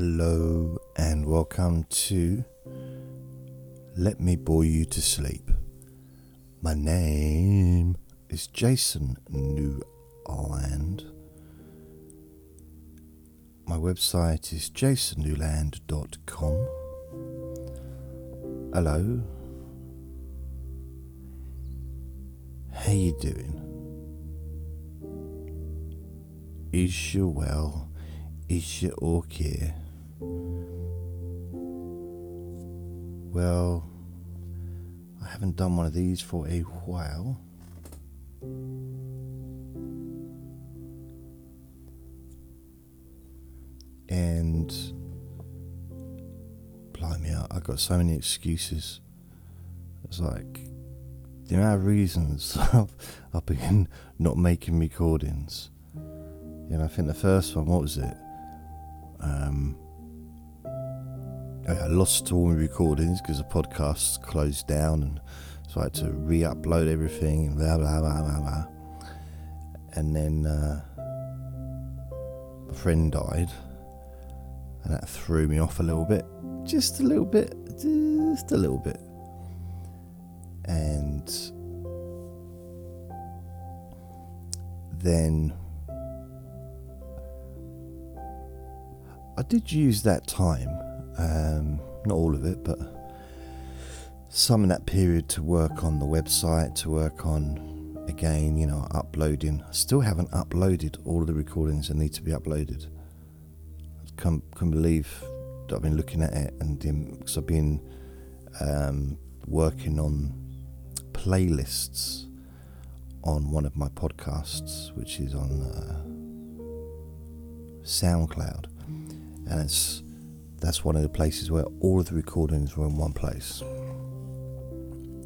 Hello and welcome to Let Me Bore You to Sleep. My name is Jason Newland. My website is jasonnewland.com. Hello. How you doing? Is you well? Is you okay? Well, I haven't done one of these for a while. And blimey, I I got so many excuses. It's like the amount of reasons I've, I've been not making recordings. Know, I think the first one, what was it? Um, I lost all my recordings because the podcast closed down, and so I had to re-upload everything and blah blah blah blah blah. And then uh, a friend died, and that threw me off a little bit, just a little bit, just a little bit. And then I did use that time, um, not all of it, but some in that period to work on the website, to work on again, you know, uploading. I still haven't uploaded all of the recordings that need to be uploaded. I can't, can't believe that I've been looking at it and because I've been um, working on playlists on one of my podcasts, which is on uh, SoundCloud, and it's that's one of the places where all of the recordings were in one place,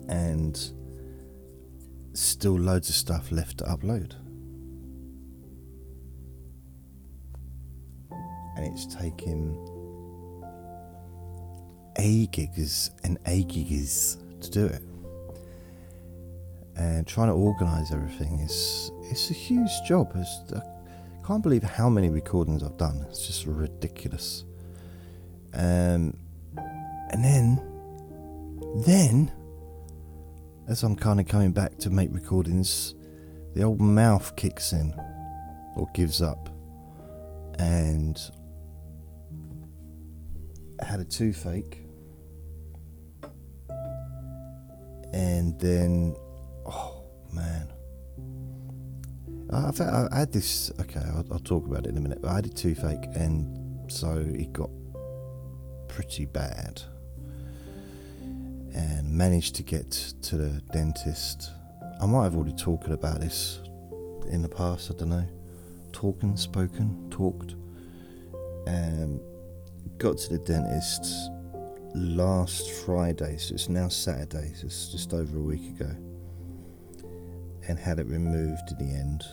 and still loads of stuff left to upload. And it's taken a gigs and a gigs to do it and trying to organise everything is it's a huge job. It's, I can't believe how many recordings I've done. It's just ridiculous. Um, and then, then, as I'm kind of coming back to make recordings, the old mouth kicks in or gives up, and I had a toothache, and then Oh man, I've, I had this. Okay, I'll, I'll, talk about it in a minute. But I had a toothache, and so it got pretty bad, and managed to get to the dentist. I might have already talked about this in the past. I don't know. Talking, spoken, talked. and got to the dentist last Friday, so it's now Saturday, so it's just over a week ago and had it removed in the end.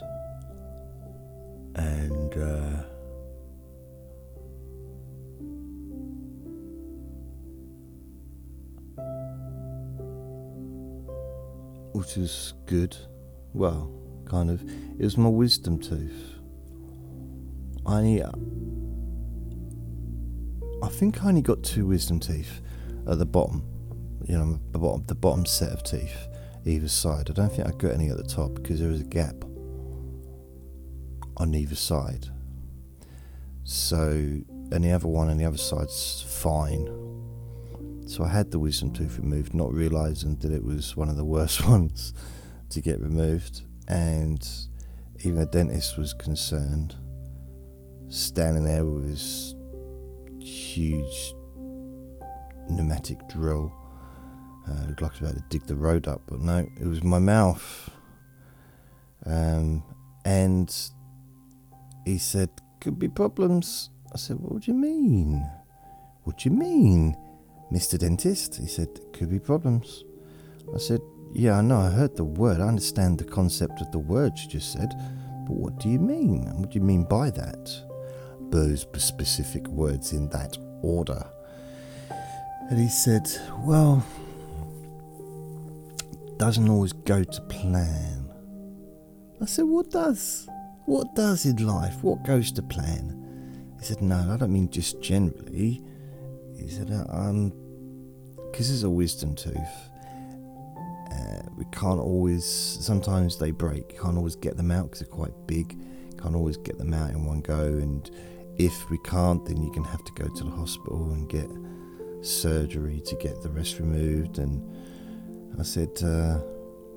And uh, which is good. Well, kind of. It was my wisdom tooth. I I think I only got two wisdom teeth at the bottom. You know, the bottom, the bottom set of teeth either side. I don't think I got any at the top because there was a gap on either side. So, and the other one on the other side's fine. So I had the wisdom tooth removed, not realizing that it was one of the worst ones to get removed. And even the dentist was concerned, standing there with his huge pneumatic drill uh, looked like I was about to dig the road up, but no, it was my mouth. Um, and he said, Could be problems. I said, What do you mean? What do you mean, Mr. Dentist? He said, Could be problems. I said, Yeah, I know, I heard the word. I understand the concept of the word you just said, but what do you mean? What do you mean by that? Those specific words in that order. And he said, Well, doesn't always go to plan. I said, What does? What does in life? What goes to plan? He said, no, I don't mean just generally. He said, uh, um, because it's a wisdom tooth. Uh, we can't always. Sometimes they break. Can't always get them out because they're quite big. Can't always get them out in one go. And if we can't, then you're gonna have to go to the hospital and get surgery to get the rest removed. And I said, uh,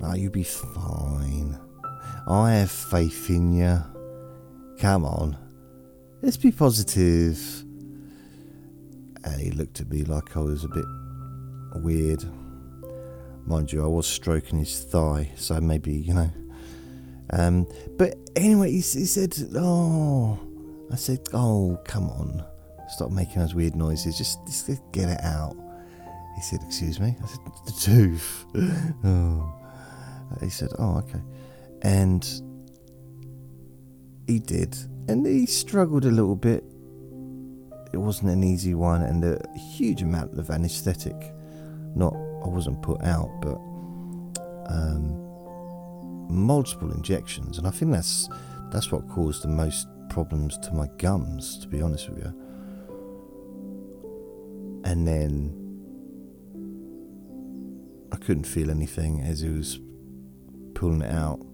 oh, you'll be fine. I have faith in you. Come on. Let's be positive. And he looked at me like I was a bit weird. Mind you, I was stroking his thigh, so maybe, you know. Um, but anyway, he, he said, Oh, I said, Oh, come on. Stop making those weird noises. Just, just get it out. He said, Excuse me? I said, The tooth. oh. He said, Oh, okay. And he did. And he struggled a little bit. It wasn't an easy one, and a huge amount of anaesthetic. Not, I wasn't put out, but um, multiple injections, and I think that's that's what caused the most problems to my gums, to be honest with you. And then I couldn't feel anything as he was pulling it out.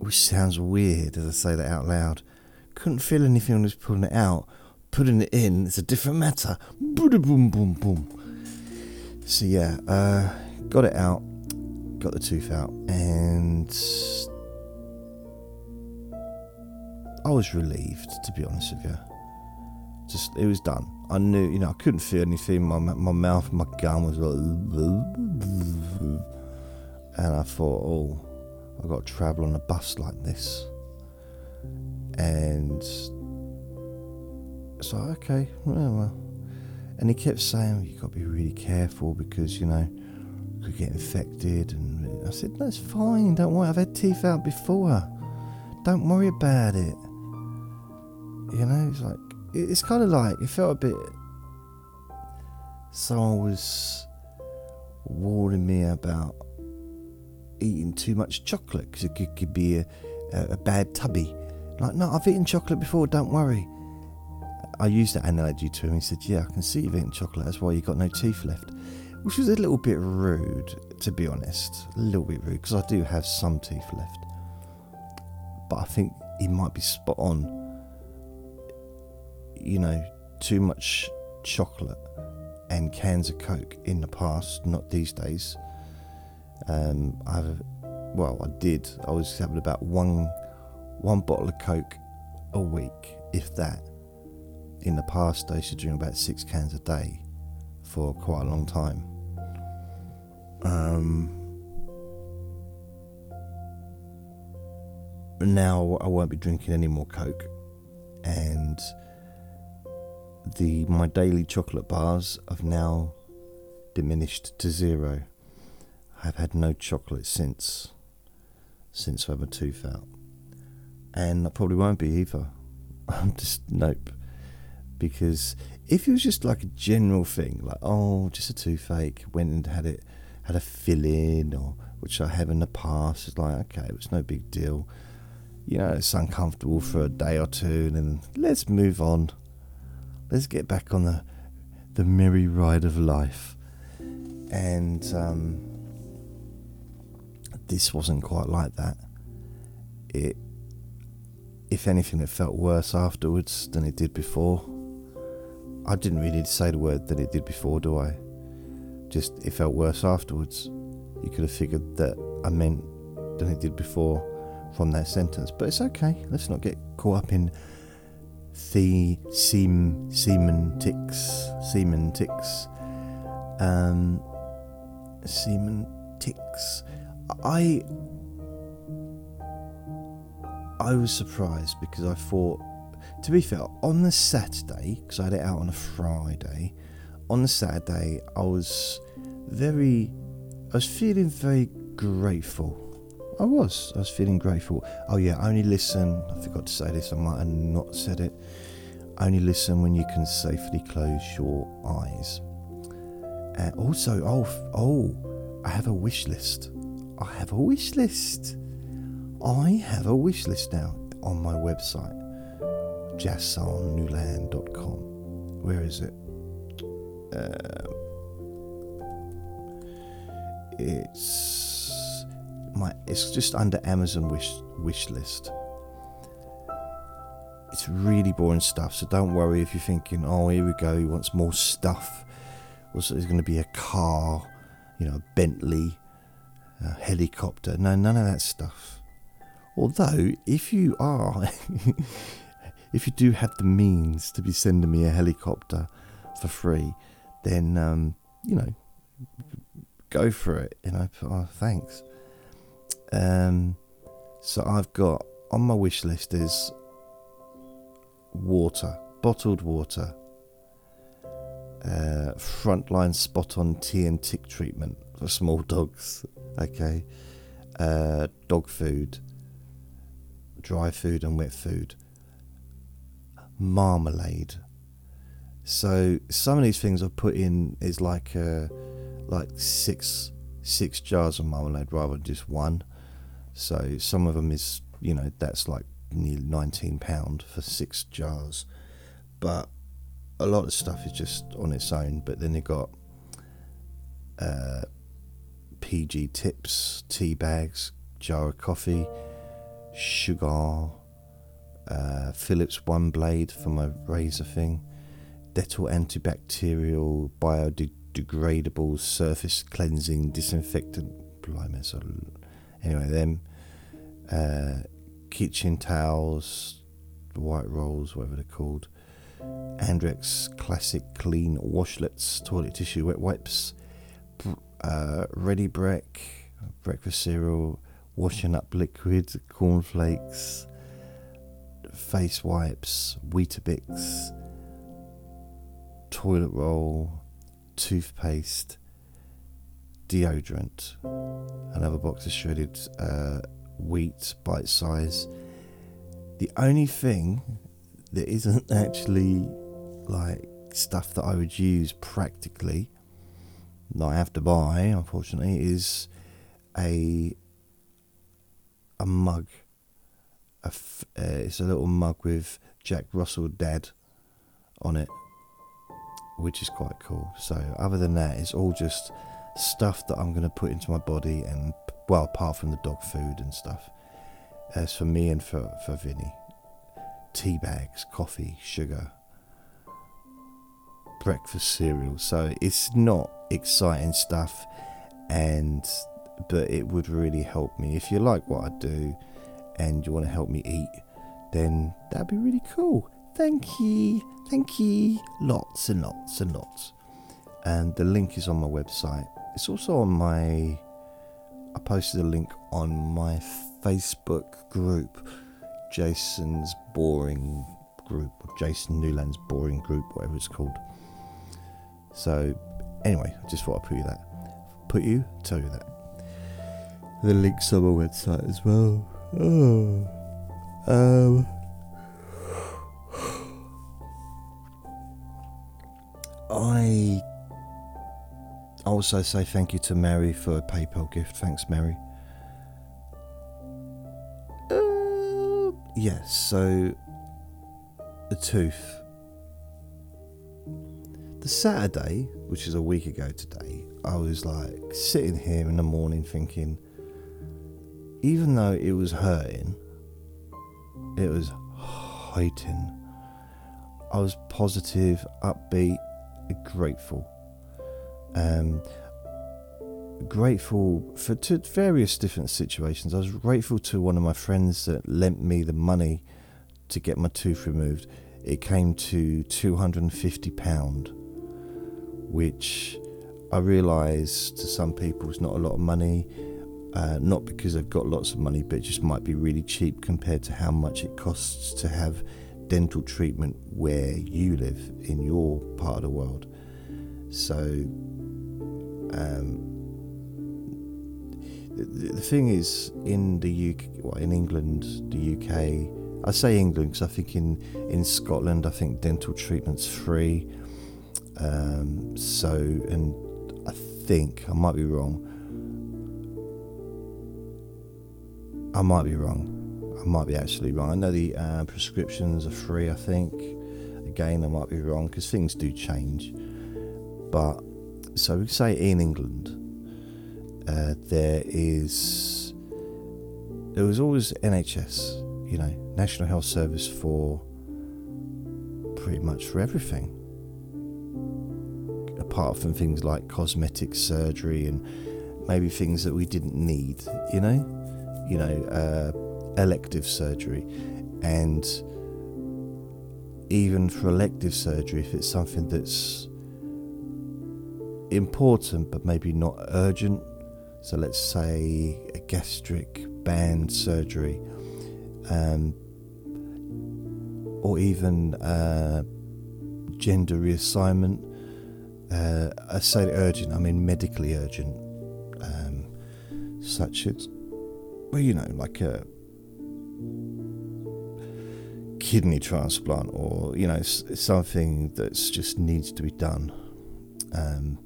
Which sounds weird as I say that out loud. Couldn't feel anything when he was pulling it out. Putting it in, it's a different matter. Boom, boom, boom, boom. So yeah, uh, got it out, got the tooth out, and I was relieved, to be honest with you. Just it was done. I knew, you know, I couldn't feel anything. My my mouth, my gum was like, and I thought, oh, I've got to travel on a bus like this, and so okay, well, well. And he kept saying, You've got to be really careful because, you know, you could get infected. And I said, no, it's fine. Don't worry. I've had teeth out before. Don't worry about it. You know, it's like, it's kind of like, it felt a bit. Someone was warning me about eating too much chocolate because it could, could be a, a, bad tubby. Like, no, I've eaten chocolate before, don't worry. I used that analogy to him. He said, Yeah, I can see you've eaten chocolate. That's why you've got no teeth left. Which was a little bit rude, to be honest. A little bit rude, because I do have some teeth left. But I think he might be spot on. You know, too much chocolate and cans of Coke in the past, not these days. Um, I've, well, I did. I was having about one, one bottle of Coke a week, if that in the past, I used to drink about six cans a day for quite a long time. Um, now I won't be drinking any more Coke, and the my daily chocolate bars have now diminished to zero. I've had no chocolate since since I have a tooth out, and I probably won't be either. I'm just nope because if it was just like a general thing, like oh, just a toothache, went and had it, had a fill-in, or which I have in the past, it's like okay, it's no big deal. You know, it's uncomfortable for a day or two, and then let's move on. Let's get back on the the merry ride of life. And um, this wasn't quite like that. It, if anything, it felt worse afterwards than it did before. I didn't really say the word that it did before, do I? Just it felt worse afterwards. You could have figured that I meant than it did before from that sentence, but it's okay. Let's not get caught up in the seam semantics, semantics, um, semantics. I I was surprised because I thought to be fair, on the Saturday, because I had it out on a Friday, on the Saturday, I was very, I was feeling very grateful. I was, I was feeling grateful. Oh, yeah, only listen, I forgot to say this, I might have not said it. Only listen when you can safely close your eyes. And also, oh, oh, I have a wish list. I have a wish list. I have a wish list now on my website, jasonnewland.com. Where is it? Uh, it's my. It's just under Amazon wish wish list. It's really boring stuff, so don't worry if you're thinking, "Oh, here we go. He wants more stuff." There's going to be a car, you know, a Bentley, helicopter. No, none of that stuff. Although, if you are, if you do have the means to be sending me a helicopter for free, then um, you know, go for it. You know, oh, thanks. Um, so I've got on my wish list is water, bottled water, uh, frontline spot on tea and tick treatment for small dogs. Okay, uh, dog food, dry food and wet food, marmalade. So some of these things I've put in is like uh, like six six jars of marmalade rather than just one. So some of them is you know that's like nearly nineteen pound for six jars, but a lot of stuff is just on its own. But then you got uh, PG tips, tea bags, jar of coffee, sugar, uh, Philips One Blade for my razor thing, Dettol antibacterial, biodegradable surface cleansing disinfectant. Blimey, so anyway, them uh, kitchen towels, white rolls, whatever they're called. Andrex Classic Clean Washlets, toilet tissue, wet wipes, uh, Ready Brek, breakfast cereal, washing up liquid, cornflakes, face wipes, Weetabix, toilet roll, toothpaste, deodorant, another box of shredded uh, wheat, bite size. The only thing that isn't actually like stuff that I would use practically that I have to buy, unfortunately, is a a mug. A f- uh, it's a little mug with Jack Russell Dad on it, which is quite cool. So other than that, it's all just stuff that I'm going to put into my body, and well, apart from the dog food and stuff, as for me and for for Vinny, tea bags, coffee, sugar, breakfast cereal. So it's not exciting stuff, and but it would really help me. If you like what I do and you want to help me eat, then that'd be really cool. Thank you, thank you, lots and lots and lots. And the link is on my website. It's also on my. I posted a link on my Facebook group, Jason's Boring Group, or Jason Newland's Boring Group, whatever it's called. So, anyway, I just thought I'd put you that. Put you, tell you that. The link's on my website as well. Oh. Um. I also say thank you to Mary for a PayPal gift. Thanks, Mary. Uh, yes, so the tooth. The Saturday, which is a week ago today, I was like sitting here in the morning thinking, even though it was hurting, it was hurting. I was positive, upbeat, grateful. Um, grateful for to various different situations. I was grateful to one of my friends that lent me the money to get my tooth removed. It came to two hundred and fifty pound, which I realise to some people is not a lot of money. Uh, not because they've got lots of money, but it just might be really cheap compared to how much it costs to have dental treatment where you live in your part of the world. So, um, the, the thing is, in the UK, well, in England, the UK, I say England because I think in, in Scotland, I think dental treatment's free. Um, so, and I think, I might be wrong, I might be wrong. I might be actually wrong. I know the uh, prescriptions are free, I think. Again, I might be wrong because things do change. But so we say in England, uh, there is there was always NHS, you know, National Health Service for pretty much for everything. Apart from things like cosmetic surgery and maybe things that we didn't need, you know, you know, uh, elective surgery, and even for elective surgery, if it's something that's important but maybe not urgent, so let's say a gastric band surgery, um, or even uh, gender reassignment. Uh, I say urgent, I mean medically urgent, um, such as, well, you know, like a kidney transplant or, you know, something that's just needs to be done. Um,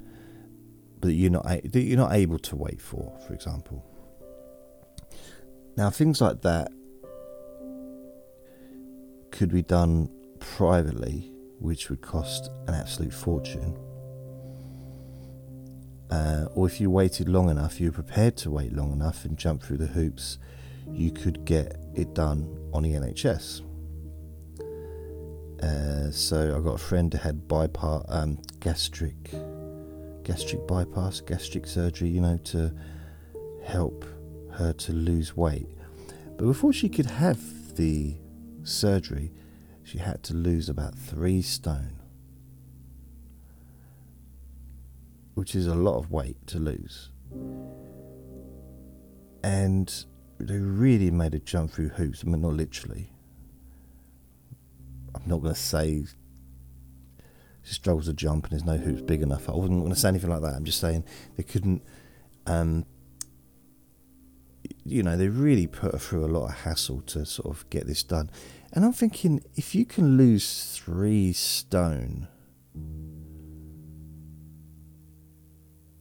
but you're not that you're not able to wait for, for example. Now, things like that could be done privately, which would cost an absolute fortune. Uh, or if you waited long enough, you were prepared to wait long enough and jump through the hoops, you could get it done on the NHS. Uh, so I got a friend who had bypass, um, gastric, gastric bypass, gastric surgery, you know, to help her to lose weight. But before she could have the surgery, she had to lose about three stone, which is a lot of weight to lose. And they really made a jump through hoops. I mean, not literally. I'm not going to say she struggles to jump and there's no hoops big enough. I wasn't going to say anything like that. I'm just saying they couldn't um, you know, they really put her through a lot of hassle to sort of get this done. And I'm thinking, if you can lose three stone,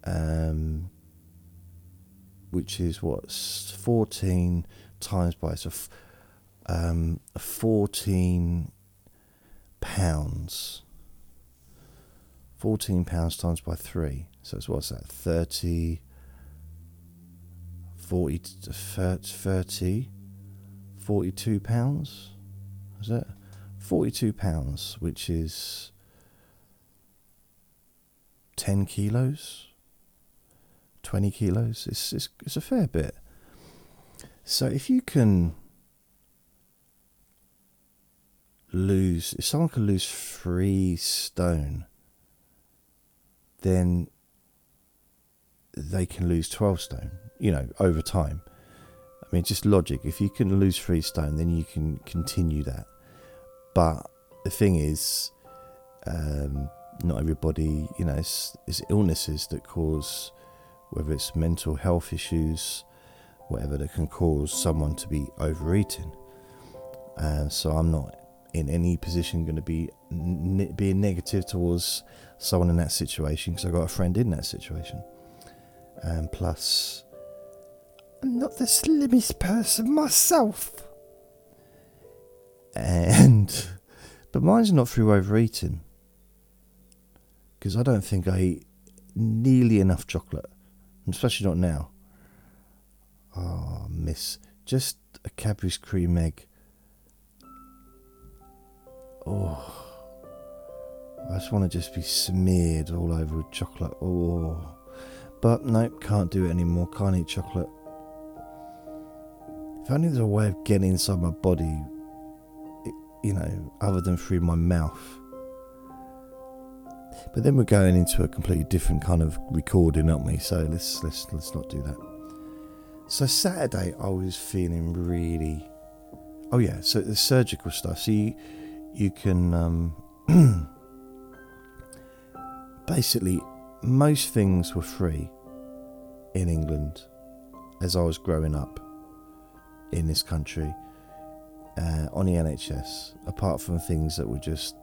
um, which is what 14 times by so um, 14 pounds. 14 pounds times by 3 so it's what's that 30 40 to 30, 42 pounds. Is that 42 pounds, which is 10 kilos, 20 kilos? It's, it's, it's a fair bit. So if you can lose, if someone can lose three stone, then they can lose 12 stone you know, over time. I mean, just logic. If you can lose three stone, then you can continue that. But the thing is, um, not everybody, you know, it's, it's, illnesses that cause, whether it's mental health issues, whatever that can cause someone to be overeating. And so I'm not in any position going to be being negative towards someone in that situation because I got a friend in that situation. And plus, I'm not the slimmest person myself. And, but mine's not through overeating. Because I don't think I eat nearly enough chocolate, especially not now. Oh, miss. Just a Cadbury's cream egg. Oh. I just want to just be smeared all over with chocolate. Oh. But nope, can't do it anymore. Can't eat chocolate. If only there's a way of getting inside my body, you know, other than through my mouth. But then we're going into a completely different kind of recording, aren't we? So let's let's let's not do that. So Saturday, I was feeling really. Oh yeah, so the surgical stuff. So you, you can um, basically most things were free in England as I was growing up in this country uh, on the NHS, apart from things that were just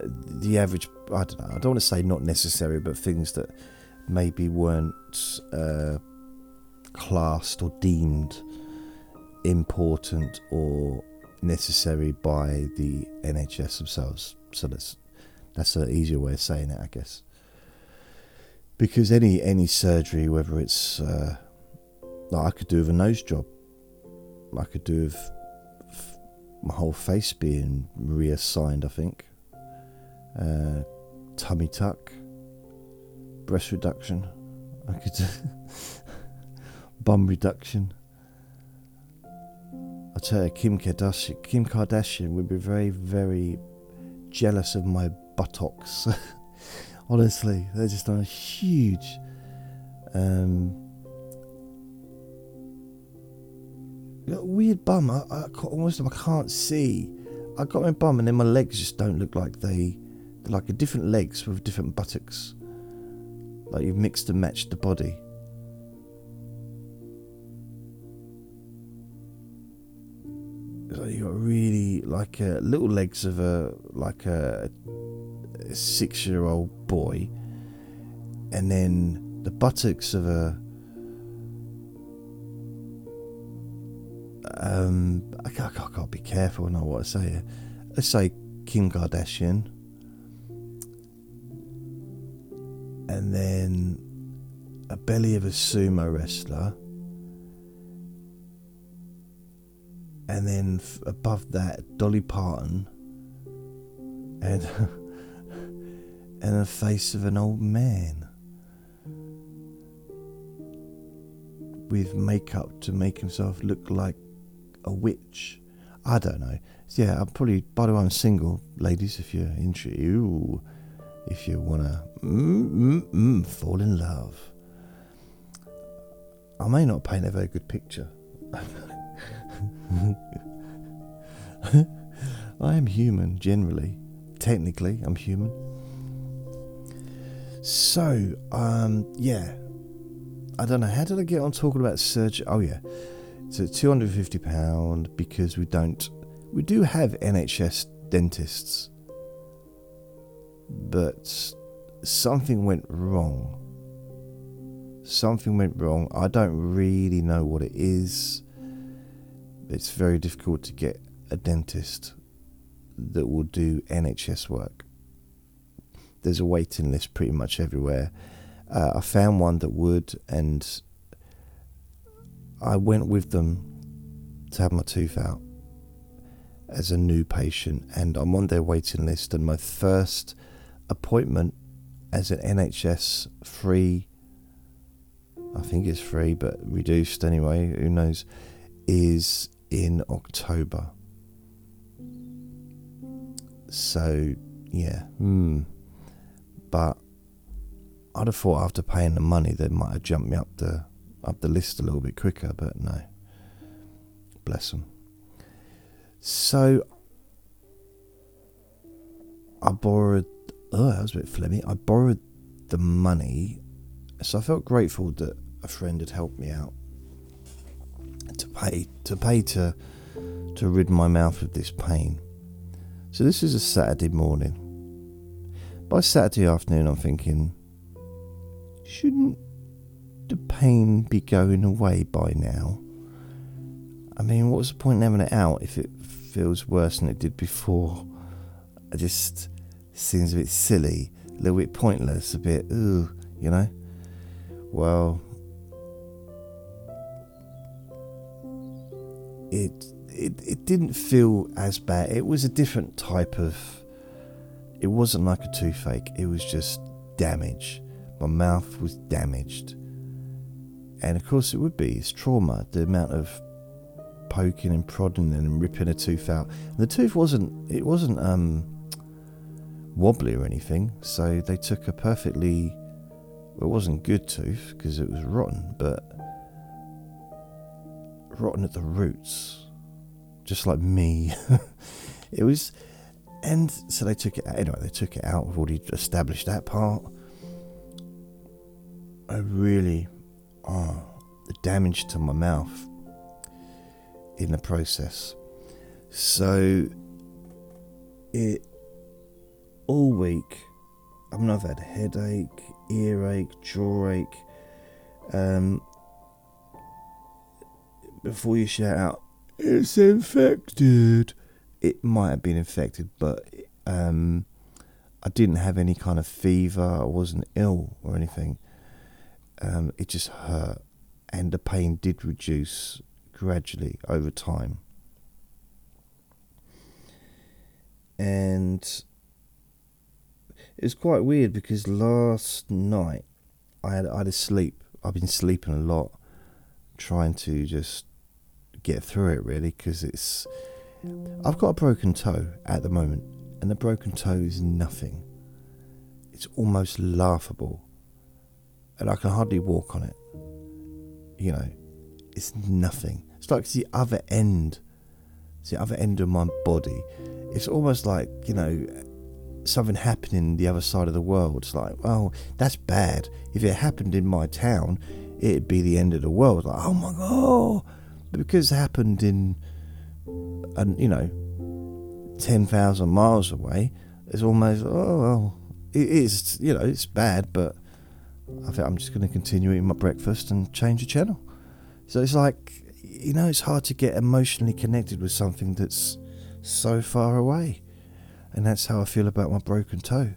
the average. I don't know. I don't want to say not necessary, but things that maybe weren't uh, classed or deemed important or necessary by the NHS themselves. So that's that's an easier way of saying it, I guess. Because any any surgery, whether it's uh, like I could do with a nose job, I could do with my whole face being reassigned. I think uh, tummy tuck, breast reduction. I could bum reduction. I tell you, Kim Kardashian, Kim Kardashian would be very, very jealous of my buttocks. Honestly, they're just on a huge. Um, weird bum. I, I almost I can't see. I got my bum, and then my legs just don't look like they. Like different legs with different buttocks. Like you've mixed and matched the body. So you got really like uh, little legs of a like a, a six-year-old boy, and then the buttocks of a um, I can't, I can't be careful now what I say. Let's say Kim Kardashian, and then a belly of a sumo wrestler, and then f- above that Dolly Parton, and and the face of an old man with makeup to make himself look like a witch. I don't know. Yeah, I'm probably. By the way, I'm single, ladies. If you're you, if you wanna mm, mm, mm, fall in love, I may not paint a very good picture. I am human, generally. Technically, I'm human. So, um, yeah. I don't know. How did I get on talking about surgery? Oh, yeah. Fifty pound because we don't we do have NHS dentists, but something went wrong. Something went wrong. I don't really know what it is. It's very difficult to get a dentist that will do NHS work. There's a waiting list pretty much everywhere. Uh, I found one that would, and I went with them to have my tooth out as a new patient, and I'm on their waiting list. And my first appointment as an NHS free, I think it's free, but reduced anyway, who knows, is in October. So, yeah, hmm. But I'd have thought after paying the money, they might have jumped me up the up the list a little bit quicker, but no. Bless them. So I borrowed. Oh, that was a bit flimmy. I borrowed the money, so I felt grateful that a friend had helped me out to pay to pay to to rid my mouth of this pain. So this is a Saturday morning. By Saturday afternoon, I'm thinking, shouldn't the pain be going away by now? I mean, what's the point in having it out if it feels worse than it did before? It just seems a bit silly, a little bit pointless, a bit, ooh, you know? Well, it it it didn't feel as bad. It was a different type of. It wasn't like a toothache. It was just damage. My mouth was damaged and of course, it would be. It's trauma. The amount of poking and prodding and ripping a tooth out. And the tooth wasn't. It wasn't um, wobbly or anything. So they took a perfectly. Well, it wasn't good tooth because it was rotten, but rotten at the roots, just like me. it was, and so they took it. Anyway, they took it out. We've already established that part. I really oh, the damage to my mouth in the process. So it all week. I mean, I've had headache, earache, jawache. Um, before you shout out, it's infected. It might have been infected, but um, I didn't have any kind of fever. I wasn't ill or anything. Um, it just hurt, and the pain did reduce gradually over time. And it was quite weird because last night I had I had a sleep. I've been sleeping a lot, trying to just get through it really because it's. I've got a broken toe at the moment, and the broken toe is nothing. It's almost laughable, and I can hardly walk on it. You know, it's nothing. It's like the other end. It's the other end of my body. It's almost like you know something happening the other side of the world. It's like, well, that's bad. If it happened in my town, it'd be the end of the world. Like, oh my god! But because it happened in, and you know, ten thousand miles away, it's almost oh well, it is. You know, it's bad, but I think I'm just going to continue eating my breakfast and change the channel. So it's like, you know, it's hard to get emotionally connected with something that's so far away. And that's how I feel about my broken toe.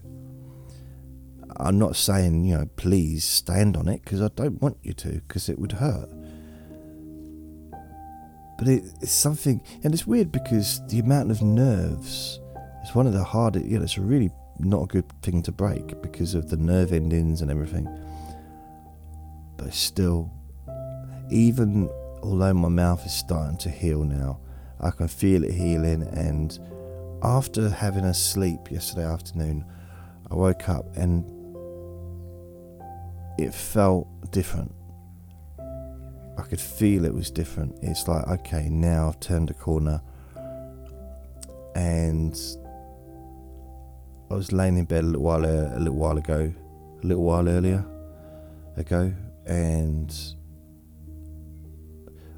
I'm not saying, you know, please stand on it because I don't want you to because it would hurt. But it, it's something, and it's weird because the amount of nerves is one of the hardest, you know, it's really not a good thing to break because of the nerve endings and everything. But still, even although my mouth is starting to heal now, I can feel it healing and after having a sleep yesterday afternoon, I woke up and it felt different. I could feel it was different. It's like, okay, now I've turned a corner. And I was laying in bed a little while uh, a little while ago, a little while earlier ago, and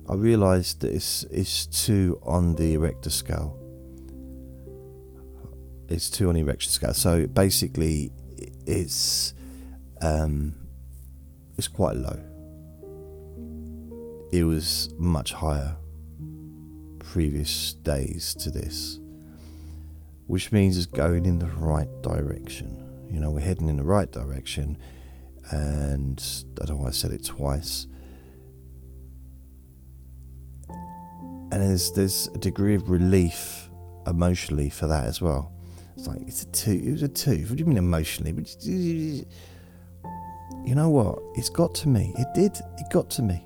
I realised that it's it's two on the Richter scale it's two on erection scale. So basically, it's um, it's quite low. It was much higher previous days to this, which means it's going in the right direction. You know, we're heading in the right direction, and I don't know why I said it twice. And there's there's a degree of relief emotionally for that as well it's like it's a two. It was a two. What do you mean emotionally? You know what? It's got to me. It did. It got to me.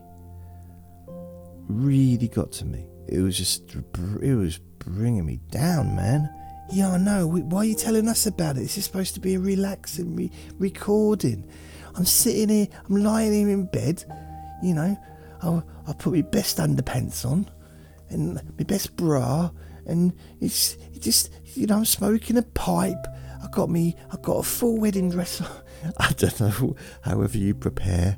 Really got to me. It was just. It was bringing me down, man. Yeah, I know. Why are you telling us about it? This is supposed to be a relaxing re- recording. I'm sitting here. I'm lying here in bed. You know, I I put my best underpants on, and my best bra, and it's it just you know I'm smoking a pipe. I got me I got a full wedding dress. I don't know. However you prepare.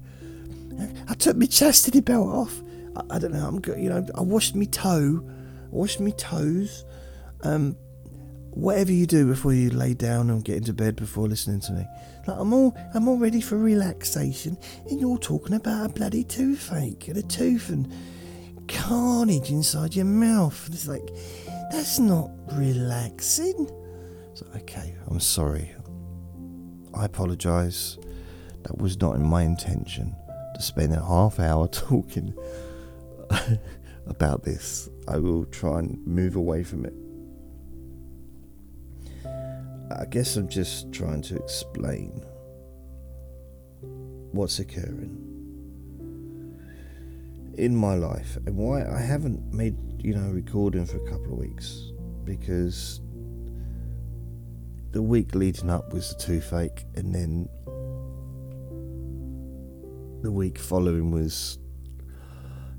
I took my chastity belt off. I, I don't know. I'm good. you know I washed my toe, I washed my toes. Um, whatever you do before you lay down and get into bed before listening to me. Like I'm all I'm all ready for relaxation, and you're talking about a bloody toothache and a tooth and carnage inside your mouth. It's like that's not relaxing. So, okay, I'm sorry. I apologise. That was not in my intention to spend a half hour talking about this. I will try and move away from it. I guess I'm just trying to explain what's occurring in my life and why I haven't made you know, recording for a couple of weeks because the week leading up was the toothache, and then the week following was.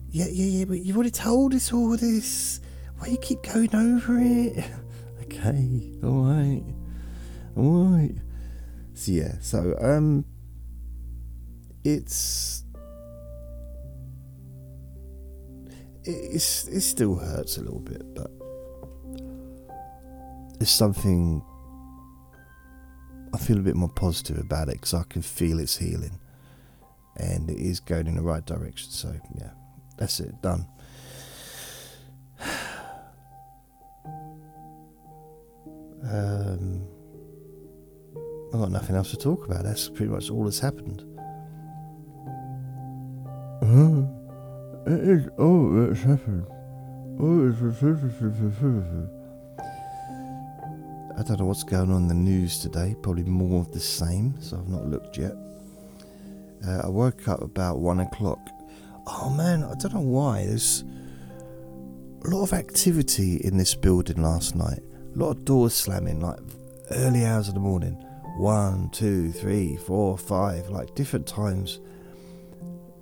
Yeah, yeah, yeah, but you've already told us all this. Why you keep going over it? okay, alright. Alright. So, yeah, so, um, it's it's, it still hurts a little bit, but it's something I feel a bit more positive about it because I can feel it's healing and it is going in the right direction. So, yeah, that's it, done. um, I've got nothing else to talk about. That's pretty much all that's happened. Mm-hmm it is all that's happened. Oh, I don't know what's going on in the news today. Probably more of the same, so I've not looked yet. Uh, I woke up about one o'clock. Oh man, I don't know why. There's a lot of activity in this building last night. A lot of doors slamming, like early hours of the morning. One, two, three, four, five, like different times.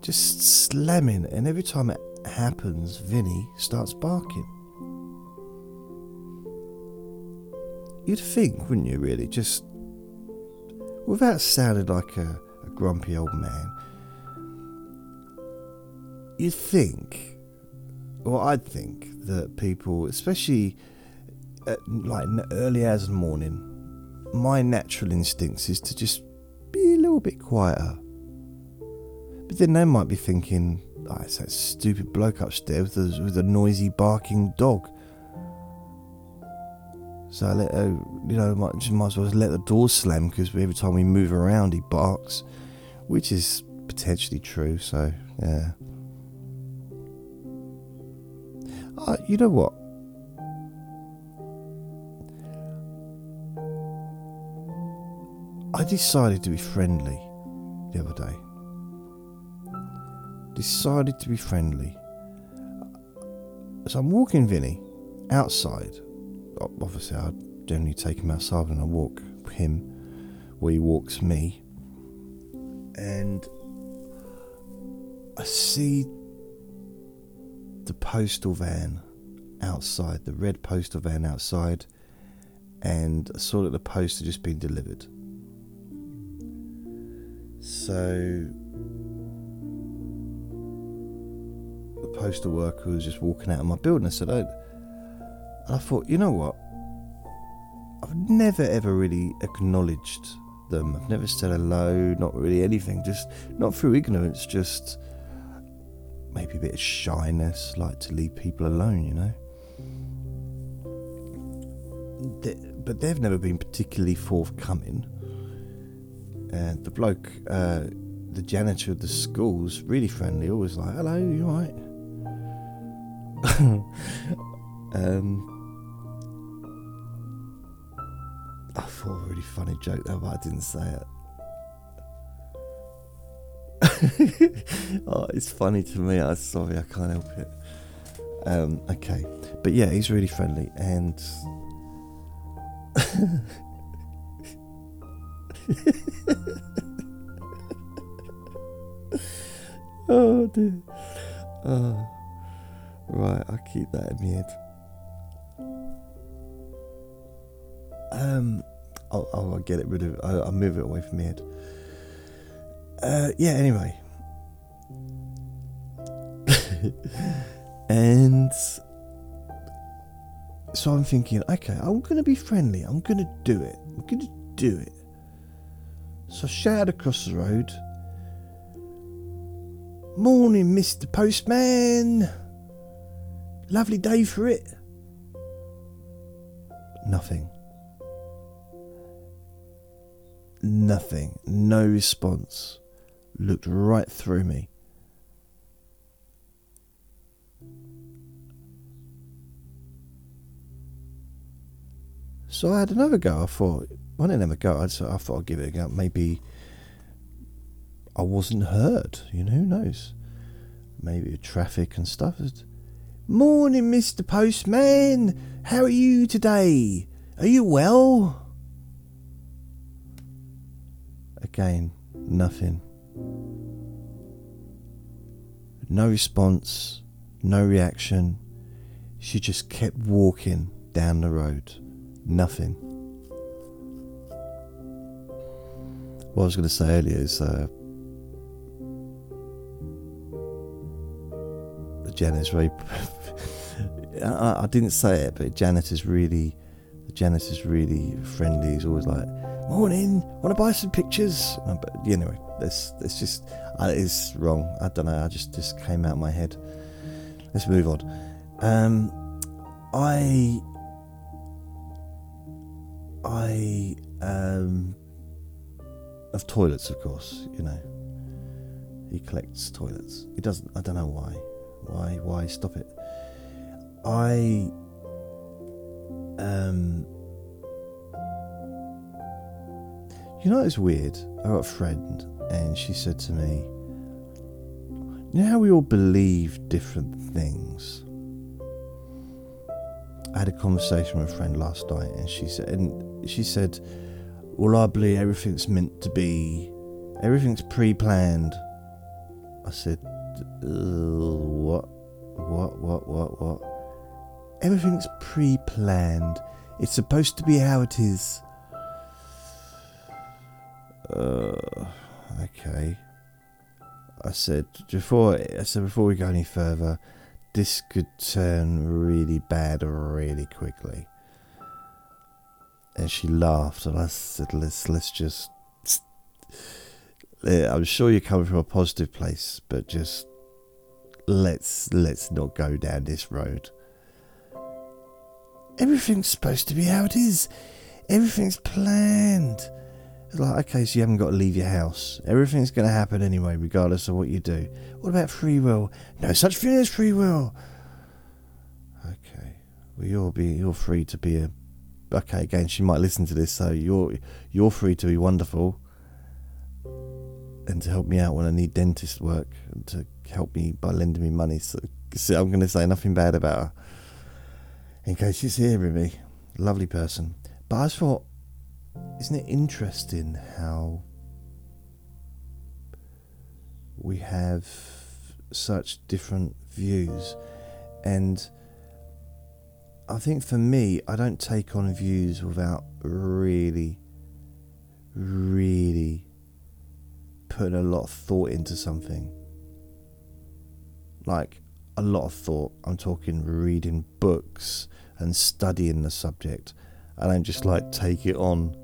Just slamming, and every time it happens, Vinny starts barking. You'd think, wouldn't you, really? Just without sounding like a, a grumpy old man, you'd think, or I'd think, that people, especially at like early hours of the morning, my natural instincts is to just be a little bit quieter. But then they might be thinking, oh, it's that stupid bloke upstairs with a, with a noisy barking dog. So I let, uh, you know, might, just might as well let the door slam because every time we move around, he barks, which is potentially true. So yeah. Uh, you know what? I decided to be friendly the other day. Decided to be friendly. So I'm walking Vinny outside. Obviously, I generally take him outside and I walk him, where he walks me. And I see the postal van outside, the red postal van outside, and I saw that the post had just been delivered. So postal worker was just walking out of my building. I said, I, I thought, you know what? I've never ever really acknowledged them. I've never said hello, not really anything. Just not through ignorance, just maybe a bit of shyness, like to leave people alone, you know. but they've never been particularly forthcoming. And the bloke, uh, the janitor of the school's really friendly, always like, hello, you alright? um, I thought a really funny joke there, but I didn't say it. oh, it's funny to me. I'm sorry, I can't help it. Um, okay, but yeah, he's really friendly, and oh dear. Oh. Right, I'll keep that in my head. Um, I'll, I'll get it rid of. I'll, I'll move it away from my head. Uh, yeah, anyway. and so I'm thinking, okay, I'm to be friendly. I'm to do it. I'm to do it. So I shouted across the road, Morning, Mr. Postman. Lovely day for it. Nothing. Nothing. No response. Looked right through me. So I had another go. I thought, I didn't have a go. I, I thought I'd give it a go. Maybe I wasn't heard. You know, who knows? Maybe traffic and stuff. Morning, Mr. Postman. How are you today? Are you well? Again, nothing. No response, no reaction. She just kept walking down the road. Nothing. What I was going to say earlier is uh, Janet's very. I, I, didn't say it, but Janet is really. Janet is really friendly. He's always like, "Morning, want to buy some pictures?" But anyway, that's that's just uh, it's wrong. I don't know. I just just came out of my head. Let's move on. Um, I I um of toilets, of course. You know, he collects toilets. He doesn't. I don't know why. Why? Why stop it? I um. You know, it's weird. I got a friend, and she said to me, "You know how we all believe different things." I had a conversation with a friend last night, and she said, and she said, "Well, I believe everything's meant to be, everything's pre-planned." I said, uh, "What? What? What? What? What? Everything's pre-planned. It's supposed to be how it is." Uh, okay. I said before. I said before we go any further this could turn really bad really quickly. And she laughed, and I said, "Let's let's just." I'm sure you're coming from a positive place, but just let's let's not go down this road. Everything's supposed to be how it is. Everything's planned. It's like, okay, so you haven't got to leave your house. Everything's going to happen anyway, regardless of what you do. What about free will? No such thing as free will. Okay, well, you'll be you're free to be a. Okay, again, she might listen to this, so you're you're free to be wonderful and to help me out when I need dentist work and to help me by lending me money. So, I'm going to say nothing bad about her in case she's hearing me. Lovely person. But I thought isn't it interesting how we have such different views? And I think for me, I don't take on views without really, really putting a lot of thought into something. Like a lot of thought. I'm talking reading books and studying the subject. I don't just like take it on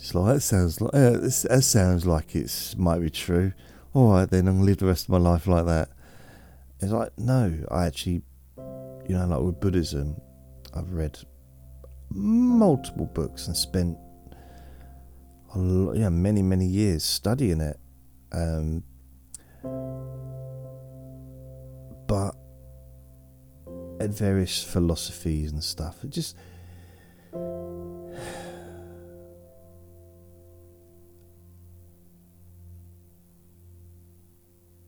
just like that sounds like uh, this, that sounds like it might be true. All right, then I'm gonna live the rest of my life like that. It's like no, I actually, you know, like with Buddhism, I've read multiple books and spent a lot, yeah, many many years studying it. Um, but at various philosophies and stuff, it just.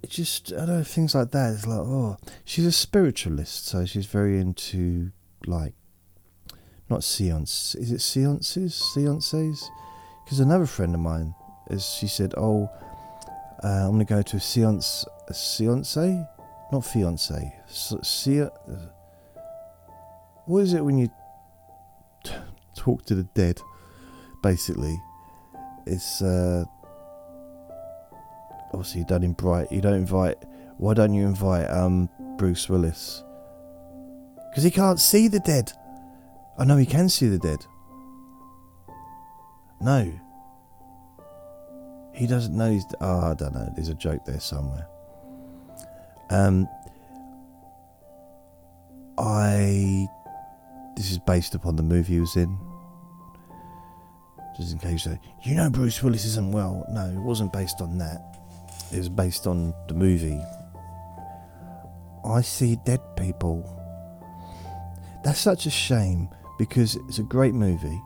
It just I don't know things like that. It's like oh, she's a spiritualist, so she's very into like not seance. Is it seances? Seances? Because another friend of mine, as she said, oh, uh, I'm gonna go to a seance. A seance? Not fiance. Se- what is it when you t- talk to the dead? Basically, it's. Uh, obviously you don't invite you don't invite why don't you invite um Bruce Willis? Because he can't see the dead. I know he can see the dead. No. He doesn't know he's. Oh, I don't know. There's a joke there somewhere. Um, I. This is based upon the movie he was in. Just in case you say, you know Bruce Willis isn't well. No, it wasn't based on that is based on the movie. I see dead people. That's such a shame because it's a great movie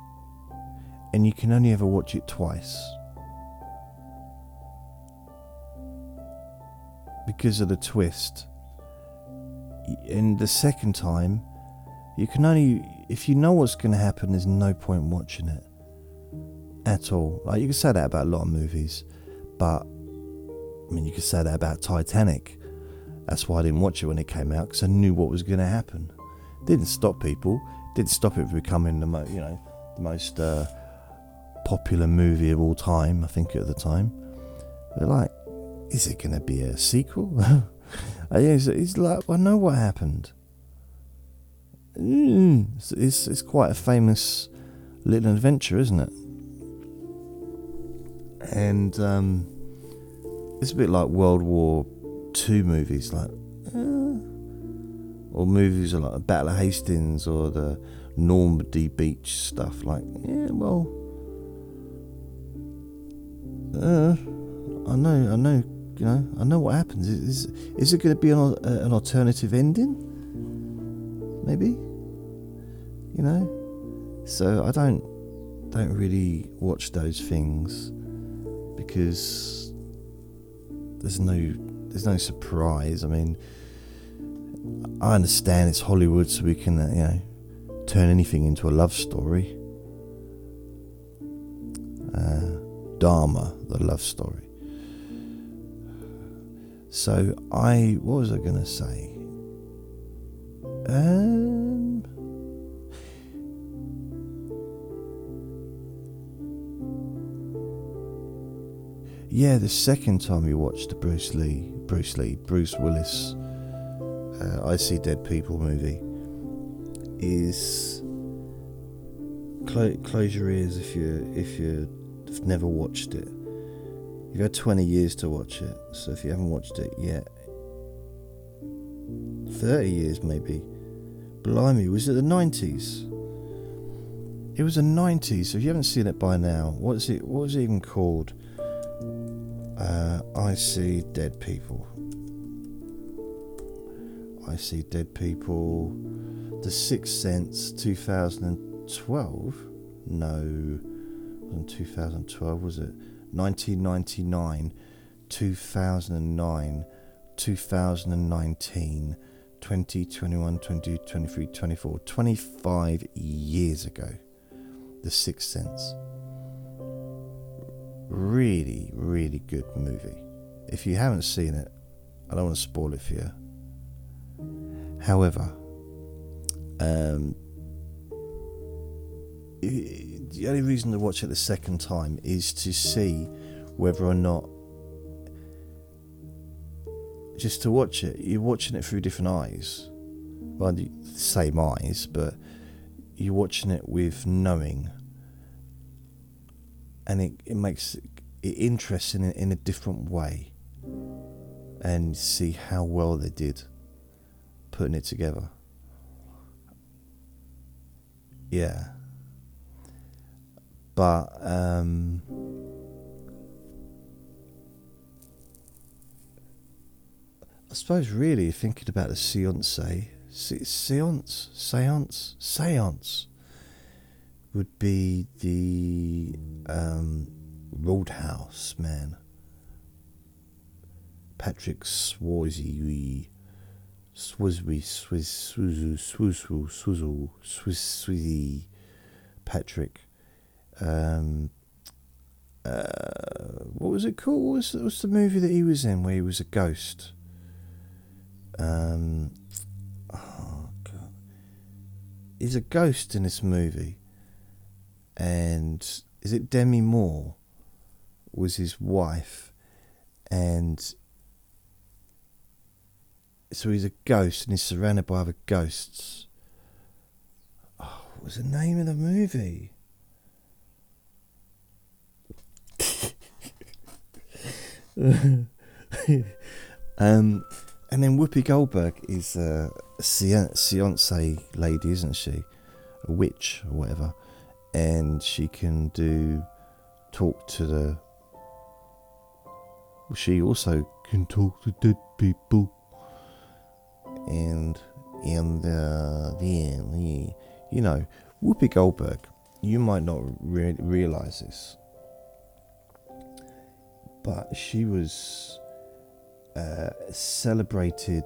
and you can only ever watch it twice. Because of the twist. And the second time, you can only, if you know what's going to happen, there's no point watching it at all. Like you can say that about a lot of movies, but I mean, you can say that about Titanic. That's why I didn't watch it when it came out because I knew what was going to happen. Didn't stop people. Didn't stop it from becoming the mo- you know the most uh, popular movie of all time. I think at the time. But like, is it going to be a sequel? it's like I know what happened. Mm, it's, it's it's quite a famous little adventure, isn't it? And um, it's a bit like World War Two movies, like, uh, or movies like Battle of Hastings or the Normandy beach stuff. Like, yeah, well, uh, I know, I know, you know, I know what happens. Is is it going to be an, an alternative ending? Maybe, you know. So I don't don't really watch those things because there's no there's no surprise. I mean, I understand it's Hollywood, so we can uh, you know turn anything into a love story. Uh, Dharma, the love story. So I, what was I going to say? Um, yeah, the second time we watched the Bruce Lee, Bruce Lee, Bruce Willis, uh, I See Dead People movie is close, close your ears if you if you have never watched it. You've had 20 years to watch it, so if you haven't watched it yet, 30 years maybe. Blimey, was it the 90s? It was the 90s, so if you haven't seen it by now, what's it, what was it even called? Uh, I See Dead People. I See Dead People. The Sixth Sense, 2012? No in 2012 was it 1999 2009 2019 2021 2023 24 25 years ago. The sixth sense. Really really good movie. If you haven't seen it i don't want to spoil it for you. However um, the only reason to watch it the second time is to see whether or not just to watch it you're watching it through different eyes. Well the same eyes but you're watching it with knowing. And it, it makes it interesting in, in a different way and see how well they did putting it together. Yeah but um, I suppose really thinking about the seance, seance, seance, seance would be the um, Roadhouse man, Patrick Swayze. Swizzy, Swizz, Swizz, Swizz, Swizz, Swizz, Patrick um, uh, what was it called? What was, what was the movie that he was in where he was a ghost? Um, oh God. He's a ghost in this movie. And is it Demi Moore? Was his wife. And so he's a ghost and he's surrounded by other ghosts. Oh, what was the name of the movie? um, and then Whoopi Goldberg is a seance lady, isn't she? A witch or whatever. And she can do talk to the. She also can talk to dead people. And and the you know Whoopi Goldberg. You might not re- realize this, but she was uh, celebrated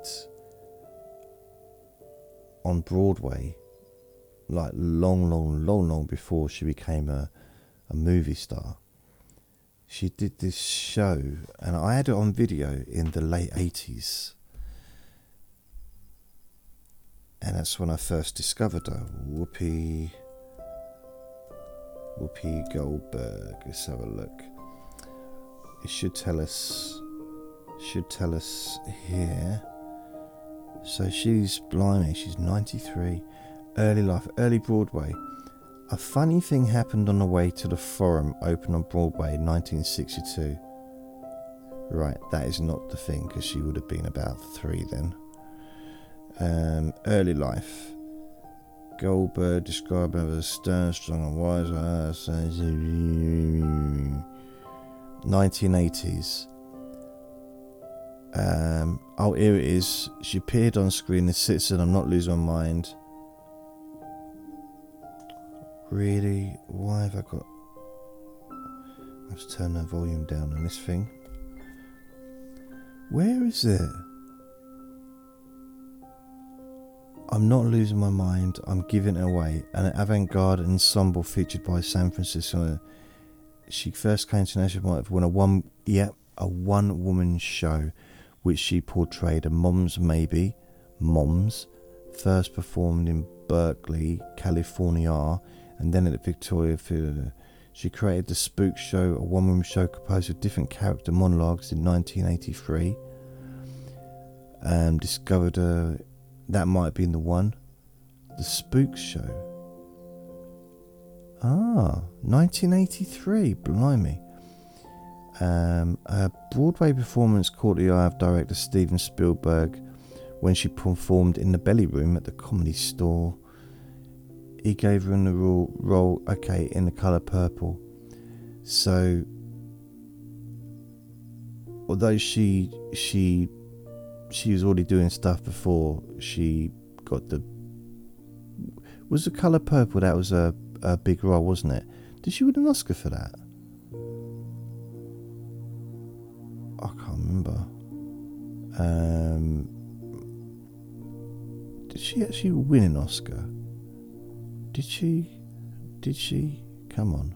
on Broadway like long, long, long, long before she became a, a movie star. She did this show, and I had it on video in the late 80s. And that's when I first discovered her. Whoopi. Whoopi Goldberg. Let's have a look it should tell us should tell us here. So she's blimey, she's 93, early life, early Broadway. A funny thing happened on the way to the Forum, open on Broadway in 1962. Right, that is not the thing because she would have been about three then. Um, early life. Goldberg described her as stern, strong, and wise. 1980s. Um, oh, here it is. She appeared on screen as Citizen. I'm not losing my mind. Really? Why have I got. Let's turn the volume down on this thing. Where is it? I'm not losing my mind. I'm giving it away. An avant-garde ensemble featured by San Francisco. She first came to National when a one, yeah, a one-woman show, which she portrayed a Moms Mabley, moms, first performed in Berkeley, California, and then at the Victoria Theatre. She created the Spook Show, a one woman show composed of different character monologues in 1983. Um, discovered uh, that might have been the one. The Spook Show. Ah, 1983, blimey. Um, a Broadway performance caught the eye of director Steven Spielberg when she performed in the belly room at the comedy store he gave her the role, role okay, in the colour purple. So, although she she she was already doing stuff before she got the was the colour purple. That was a a big role, wasn't it? Did she win an Oscar for that? I can't remember. Um, did she actually win an Oscar? Did she? Did she? Come on.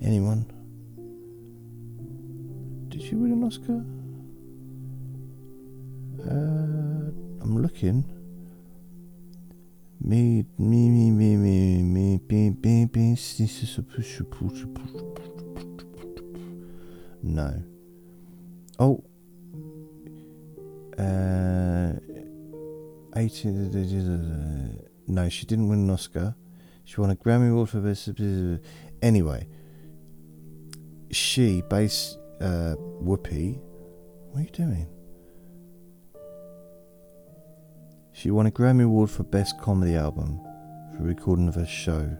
Anyone? Did she win an Oscar? Uh, I'm looking. Me, me, me, me, me, me, No. Oh. Uh, 18. Uh, uh, uh, no, she didn't win an Oscar. She won a Grammy Award for this. Anyway, she, base uh, Whoopi, what are you doing? She won a Grammy Award for Best Comedy Album for recording of her show.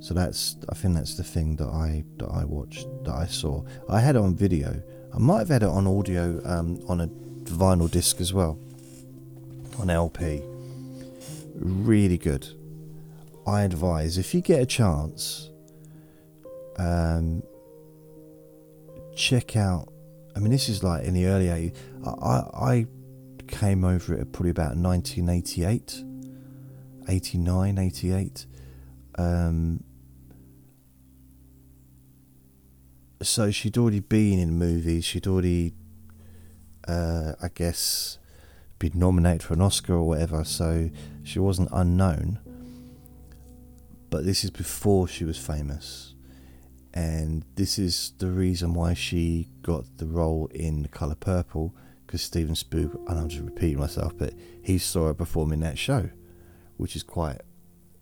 So that's, I think that's the thing that I that I watched, that I saw. I had it on video. I might have had it on audio, um, on a vinyl disc as well, on LP really good. I advise if you get a chance, um, check out. I mean, this is like in the early 80s. I, I came over it probably about 1988, 89, 88. Um, so she'd already been in movies. She'd already, uh, I guess, been nominated for an Oscar or whatever, so she wasn't unknown. But this is before she was famous. And this is the reason why she got the role in The Colour Purple, because Steven Spielberg, and I'm just repeating myself, but he saw her perform in that show, which is quite,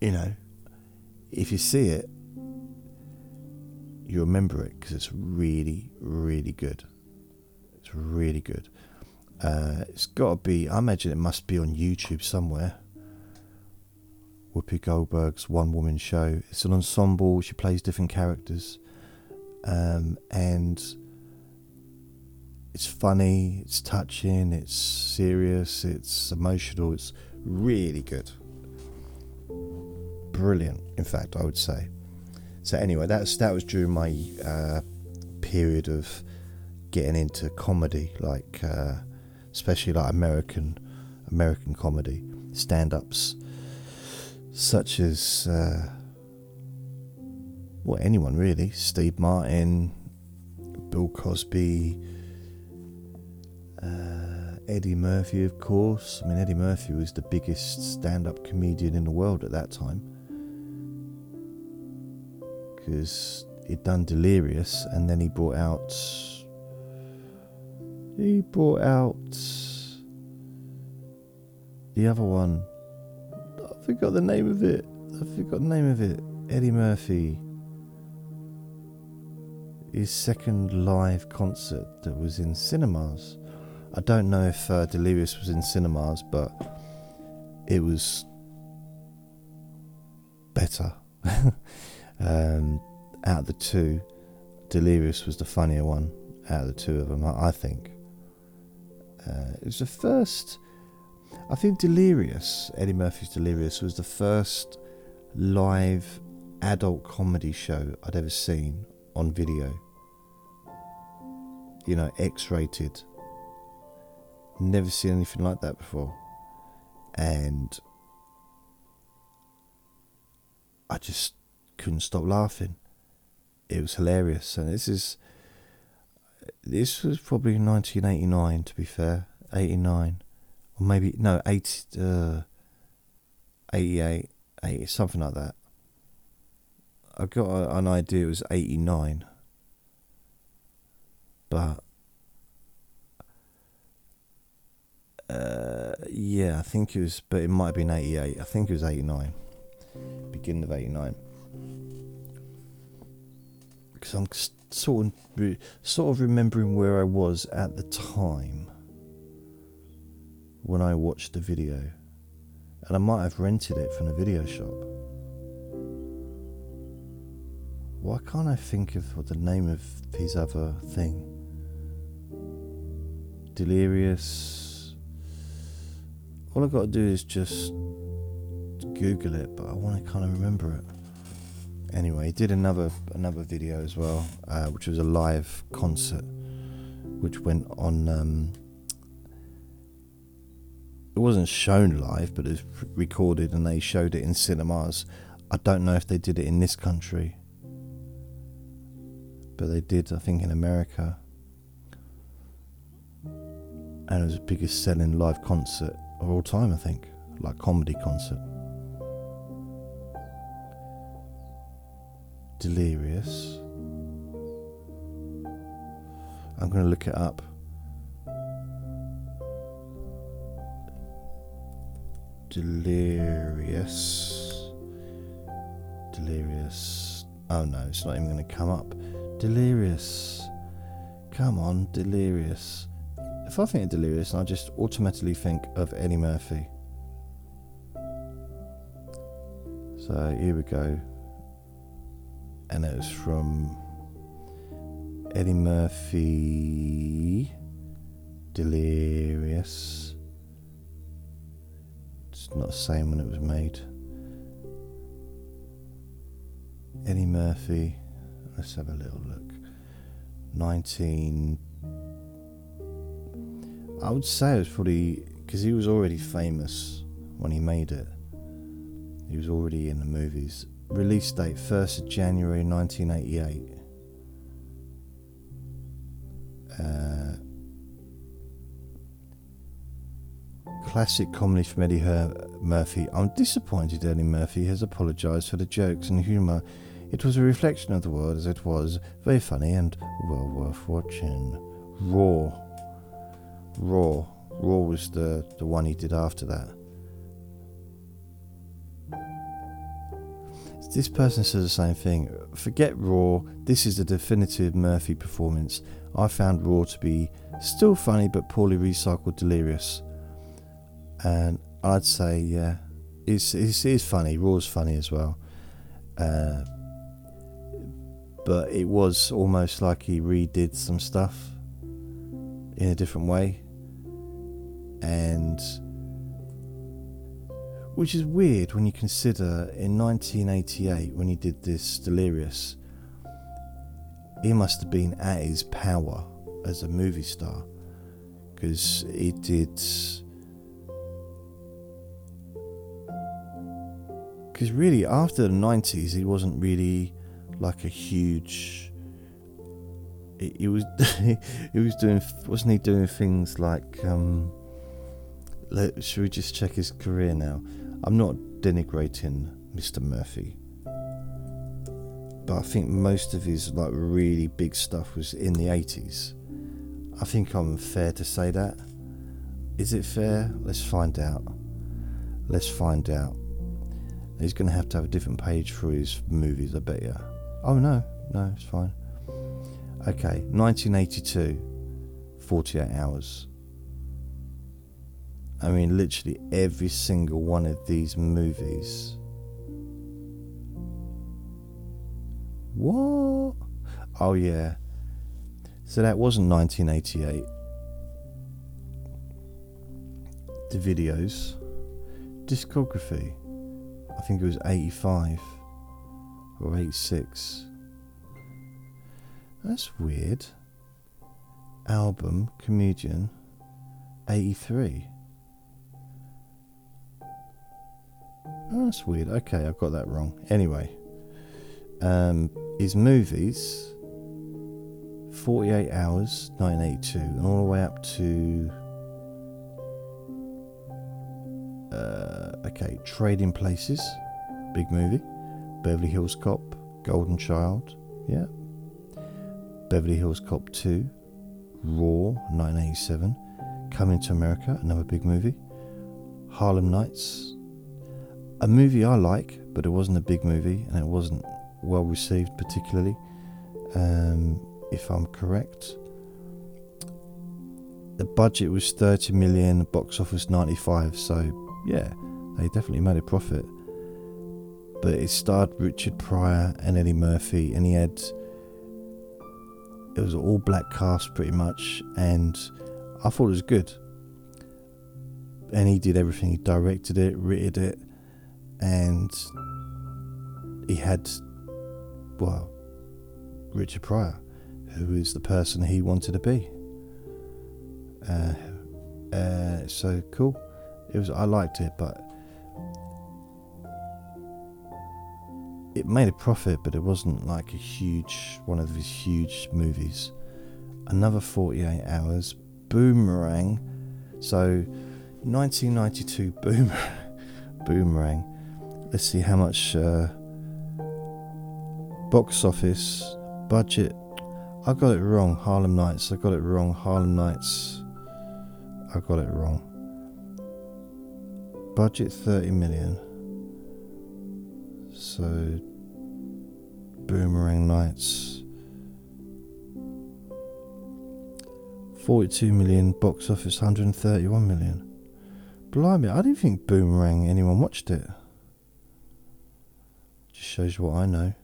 you know, if you see it, you remember it because it's really, really good. It's really good. Uh, it's got to be, I imagine it must be on YouTube somewhere. Whoopi Goldberg's one woman show. It's an ensemble, she plays different characters. Um, and it's funny, it's touching, it's serious, it's emotional, it's really good. Brilliant, in fact, I would say. So anyway, that's that was during my uh, period of getting into comedy, like uh, especially like American American comedy, stand-ups, such as uh, well anyone really, Steve Martin, Bill Cosby, uh, Eddie Murphy, of course. I mean, Eddie Murphy was the biggest stand-up comedian in the world at that time because he'd done Delirious, and then he brought out he brought out the other one. I forgot the name of it. I forgot the name of it. Eddie Murphy. His second live concert that was in cinemas. I don't know if uh, Delirious was in cinemas, but it was better. um, out of the two, Delirious was the funnier one out of the two of them, I, think. Uh, it was the first. I think Delirious, Eddie Murphy's Delirious, was the first live adult comedy show I'd ever seen on video. You know, X rated. Never seen anything like that before. And I just couldn't stop laughing. It was hilarious. And this is. This was probably 1989, to be fair. 89. Or maybe. No, 80, uh, 88, 80, something like that. I got an idea it was 89. But. Uh, yeah, I think it was, but it might have been 88. I think it was 89. Beginning of 89. Because I'm sort of, sort of remembering where I was at the time when I watched the video. And I might have rented it from the video shop. Why can't I think of the name of his other thing? Delirious. All I've got to do is just Google it, but I want to kind of remember it. Anyway, he did another another video as well, uh, which was a live concert, which went on. Um, it wasn't shown live, but it was recorded, and they showed it in cinemas. I don't know if they did it in this country, but they did. I think in America, and it was the biggest selling live concert of all time. I think, like comedy concert. Delirious. I'm going to look it up. Delirious. Delirious. Oh no, it's not even going to come up. Delirious. Come on, delirious. If I think of delirious, I just automatically think of Eddie Murphy. So here we go and it was from Eddie Murphy, Delirious. It's not the same when it was made. Eddie Murphy, let's have a little look. 19. I would say it was probably because he was already famous when he made it. He was already in the movies. Release date 1st of January 1988. Uh, classic comedy from Eddie Her- Murphy. I'm disappointed Eddie Murphy has apologised for the jokes and humour. It was a reflection of the world as it was, very funny and well worth watching. Raw. Raw. Raw was the, the one he did after that. This person says the same thing. Forget Raw. This is the definitive Murphy performance. I found Raw to be still funny but poorly recycled, delirious. And I'd say, yeah, it's, it's, it's funny. Raw's funny as well. Uh, but it was almost like he redid some stuff in a different way. And which is weird when you consider in 1988, when he did this Delirious, he must have been at his power as a movie star. Because he did. Because really, after the 90s, he wasn't really like a huge. He was he was doing wasn't he doing things like um, let, should we just check his career now? I'm not denigrating Mr. Murphy, but I think most of his like really big stuff was in the 80s. I think I'm fair to say that. Is it fair? Let's find out. Let's find out. He's going to have to have a different page for his movies, I bet you. Oh, no, no, it's fine. Okay, 1982, 48 hours. I mean, literally every single one of these movies. What? Oh, yeah. So that wasn't 1988. The videos. Discography. I think it was 85 or 86. That's weird. Album, comedian, 83. Oh, that's weird. Okay, I got that wrong. Anyway, um, his movies 48 Hours, 1982, and all the way up to. Uh, okay, Trading Places, big movie. Beverly Hills Cop, Golden Child, yeah. Beverly Hills Cop 2, Raw, 1987. Coming to America, another big movie. Harlem Nights, a movie I like, but it wasn't a big movie and it wasn't well received particularly. Um, if I'm correct, the budget was 30 million, box office 95. So yeah, they definitely made a profit. But it starred Richard Pryor and Eddie Murphy, and he had it was all black cast pretty much, and I thought it was good. And he did everything. He directed it, written it, and he had, well, Richard Pryor, who is the person he wanted to be. Uh, uh, so cool. It was. I liked it, but it made a profit, but it wasn't like a huge one of these huge movies. Another 48 hours. Boomerang. So, 1992 Boom, Boomerang. Let's see how much uh, box office budget. I got it wrong. Harlem Nights. I got it wrong. Harlem Nights. I got it wrong. Budget 30 million. So, Boomerang Nights. 42 million, box office 131 million. Blimey, I didn't think Boomerang anyone watched it. Just shows you what I know.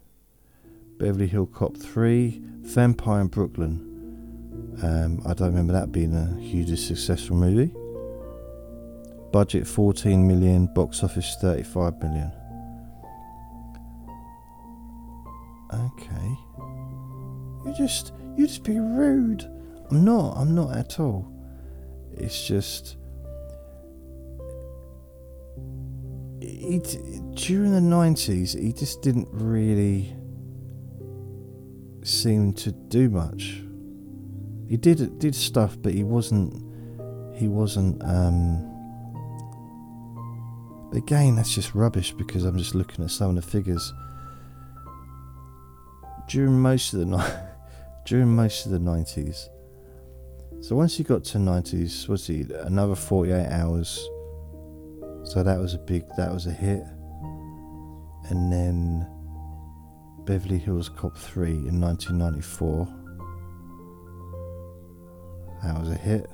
Beverly Hill Cop 3, Vampire in Brooklyn. Um, I don't remember that being a hugely successful movie. Budget 14 million, box office 35 million. Okay. You just you just be rude. I'm not, I'm not at all. It's just he, during the 90s he just didn't really seem to do much. He did did stuff but he wasn't he wasn't um again that's just rubbish because I'm just looking at some of the figures during most of the night during most of the 90s so once he got to 90s what's he another 48 hours so that was a big that was a hit and then beverly hills cop 3 in 1994 that was a hit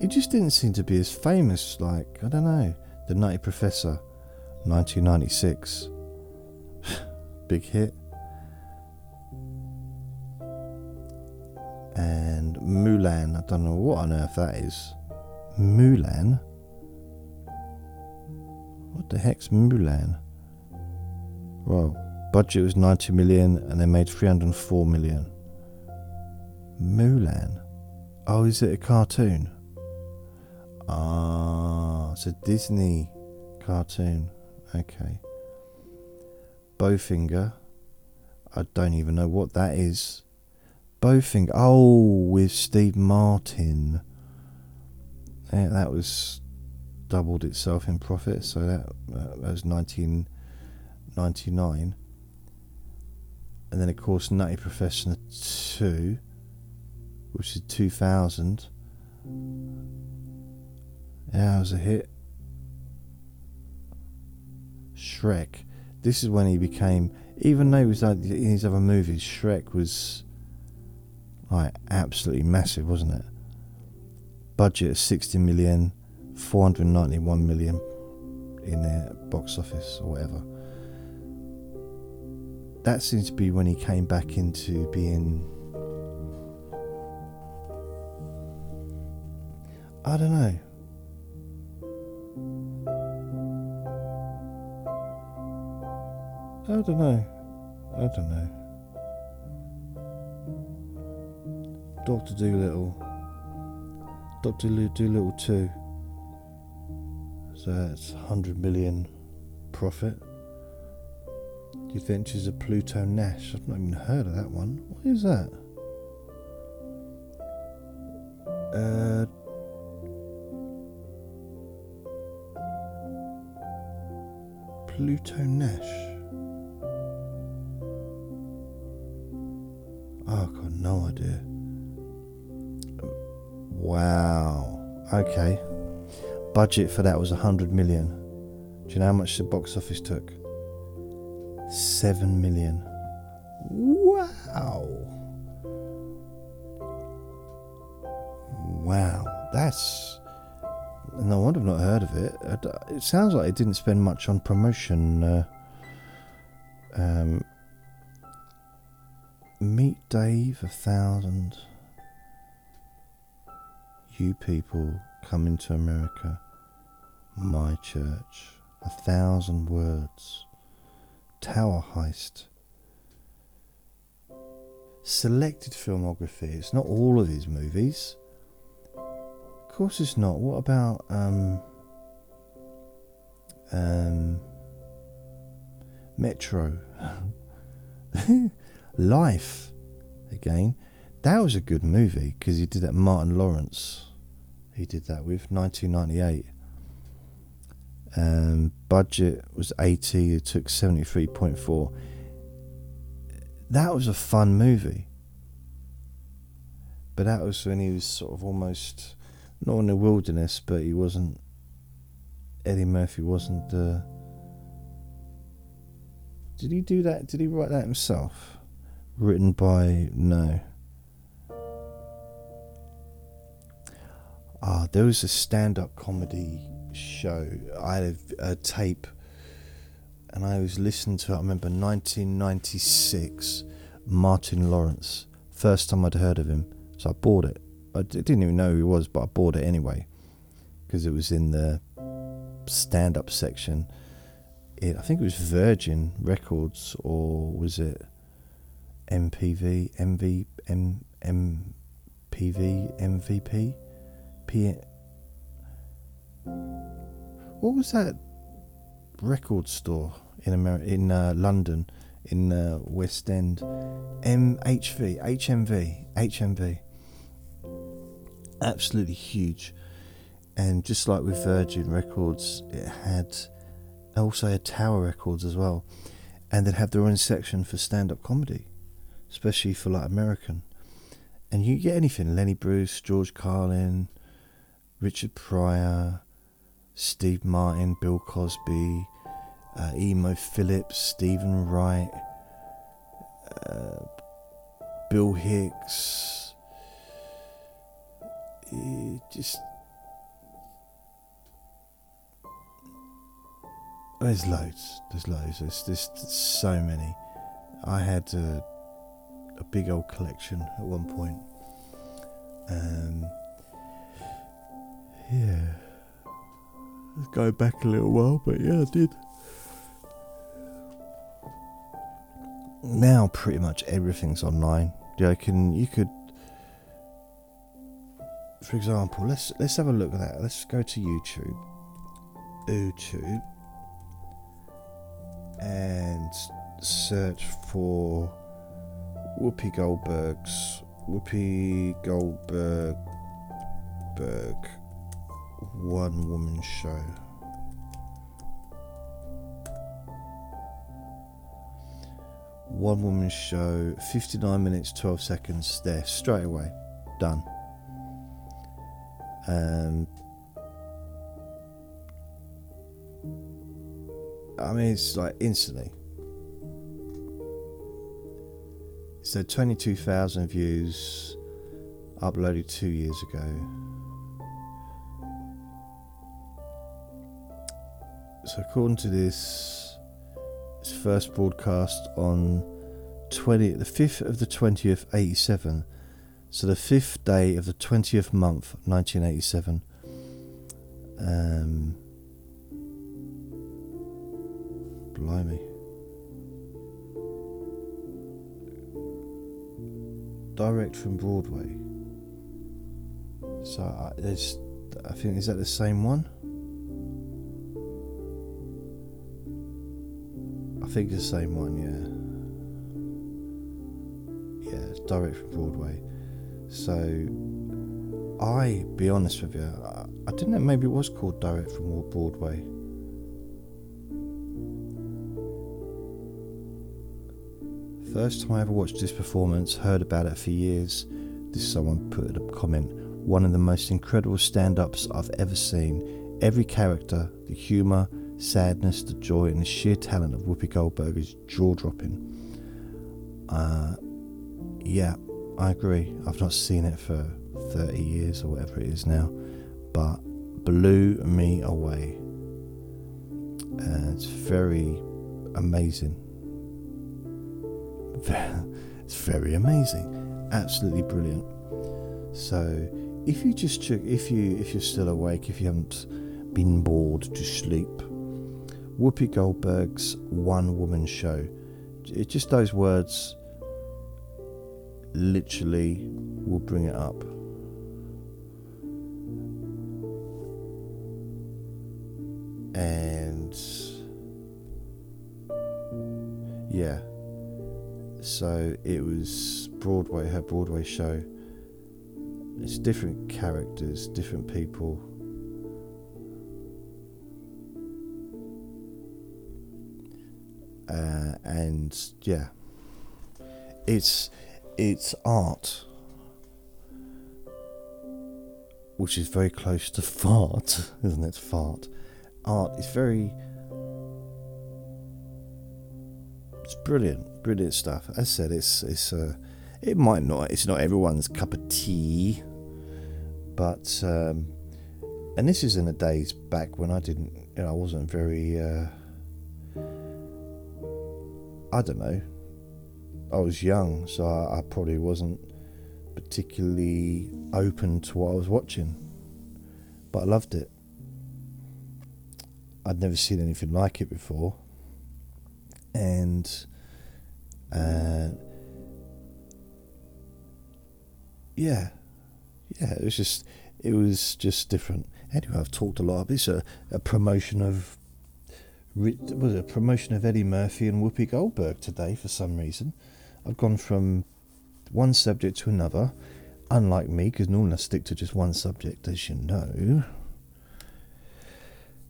it just didn't seem to be as famous like i don't know the nutty professor 1996. Big hit. And Mulan, I don't know what on earth that is. Mulan? What the heck's Mulan? Well, budget was 90 million and they made 304 million. Mulan? Oh, is it a cartoon? Ah, it's a Disney cartoon. Okay. Bowfinger. I don't even know what that is. Bowfinger. Oh, with Steve Martin. Yeah, that was doubled itself in profit. So that, that was 1999. And then, of course, Nutty Professor 2, which is 2000. Yeah, it was a hit. Shrek. This is when he became, even though he was in his other movies, Shrek was Like absolutely massive, wasn't it? Budget of 60 million, 491 million in the box office or whatever. That seems to be when he came back into being. I don't know. I don't know. I don't know. Doctor Dolittle. Doctor Dolittle 2. So that's 100 million profit. The Adventures of Pluto Nash. I've not even heard of that one. What is that? Uh, Pluto Nash. Oh, I've got no idea. Wow. Okay. Budget for that was 100 million. Do you know how much the box office took? 7 million. Wow. Wow. That's. No wonder I've not heard of it. It sounds like it didn't spend much on promotion. Uh, um, Meet Dave, a thousand. You people coming to America. Mr. Church. A thousand words. Tower Heist. Selected filmography. It's not all of his movies. Of course it's not. What about um um Metro? Life again. That was a good movie because he did that Martin Lawrence. He did that with 1998. Um, budget was 80. It took 73.4. That was a fun movie. But that was when he was sort of almost not in the wilderness, but he wasn't. Eddie Murphy wasn't. Uh, did he do that? Did he write that himself? Written by no. Ah, there was a stand-up comedy show. I had a, tape, and I was listening to it. I remember 1996, Martin Lawrence. First time I'd heard of him, so I bought it. I didn't even know who he was, but I bought it anyway because it was in the stand-up section. It, I think it was Virgin Records, or was it MPV, MV, M, MPV, MVP? What was that record store in America, in uh, London, in uh, West End? MHV, HMV, HMV. Absolutely huge, and just like with Virgin Records, it had also had Tower Records as well, and they'd have their own section for stand-up comedy, especially for like American. And you get anything: Lenny Bruce, George Carlin, Richard Pryor, Steve Martin, Bill Cosby, uh, Emo Philips, Steven Wright, uh, Bill Hicks. It just there's loads. There's loads. There's just so many. I had a, a big old collection at one point. Um, yeah. Let's go back a little while, but yeah, I did. Now pretty much everything's online. Yeah, I can you could for example, let's let's have a look at that. Let's go to YouTube. YouTube and search for Whoopi Goldberg's Whoopi Goldberg Berg one woman show. One woman show, 59 minutes, 12 seconds, there, straight away. Done. Um, I mean, it's like instantly. So 22,000 views, uploaded two years ago. So according to this, it's first broadcast on 20, the 5th of the 20th, 87. So the 5th day of the 20th month, 1987. Um, blimey. Direct from Broadway. So I, there's, I think, is that the same one? I think it's the same one, yeah. Yeah, it's direct from Broadway. So, I, be honest with you, I, I didn't know maybe it was called Direct from Broadway. First time I ever watched this performance, heard about it for years. This someone put a comment. One of the most incredible stand ups I've ever seen. Every character, the humour, sadness, the joy, and the sheer talent of Whoopi Goldberg is jaw dropping. Uh, yeah, I agree. I've not seen it for 30 years or whatever it is now, but blew me away. Uh, it's very amazing. It's very amazing, absolutely brilliant. So, if you just if you if you're still awake, if you haven't been bored to sleep, Whoopi Goldberg's one woman show. It just those words literally will bring it up. And yeah, so it was Broadway, her Broadway show. It's different characters, different people. Uh, and yeah, it's it's art, which is very close to fart, isn't it? Fart. Art is very. It's brilliant, brilliant stuff. As I said, it's it's uh, it might not it's not everyone's cup of tea, but um, and this is in the days back when I didn't, you know, I wasn't very. Uh, I don't know. I was young, so I, I, probably wasn't particularly open to what I was watching. But I loved it. I'd never seen anything like it before. And uh, yeah, yeah, it was just it was just different. Anyway, I've talked a lot. It's a, a promotion of was a promotion of Eddie Murphy and Whoopi Goldberg today for some reason. I've gone from one subject to another, unlike me, because normally I stick to just one subject, as you know.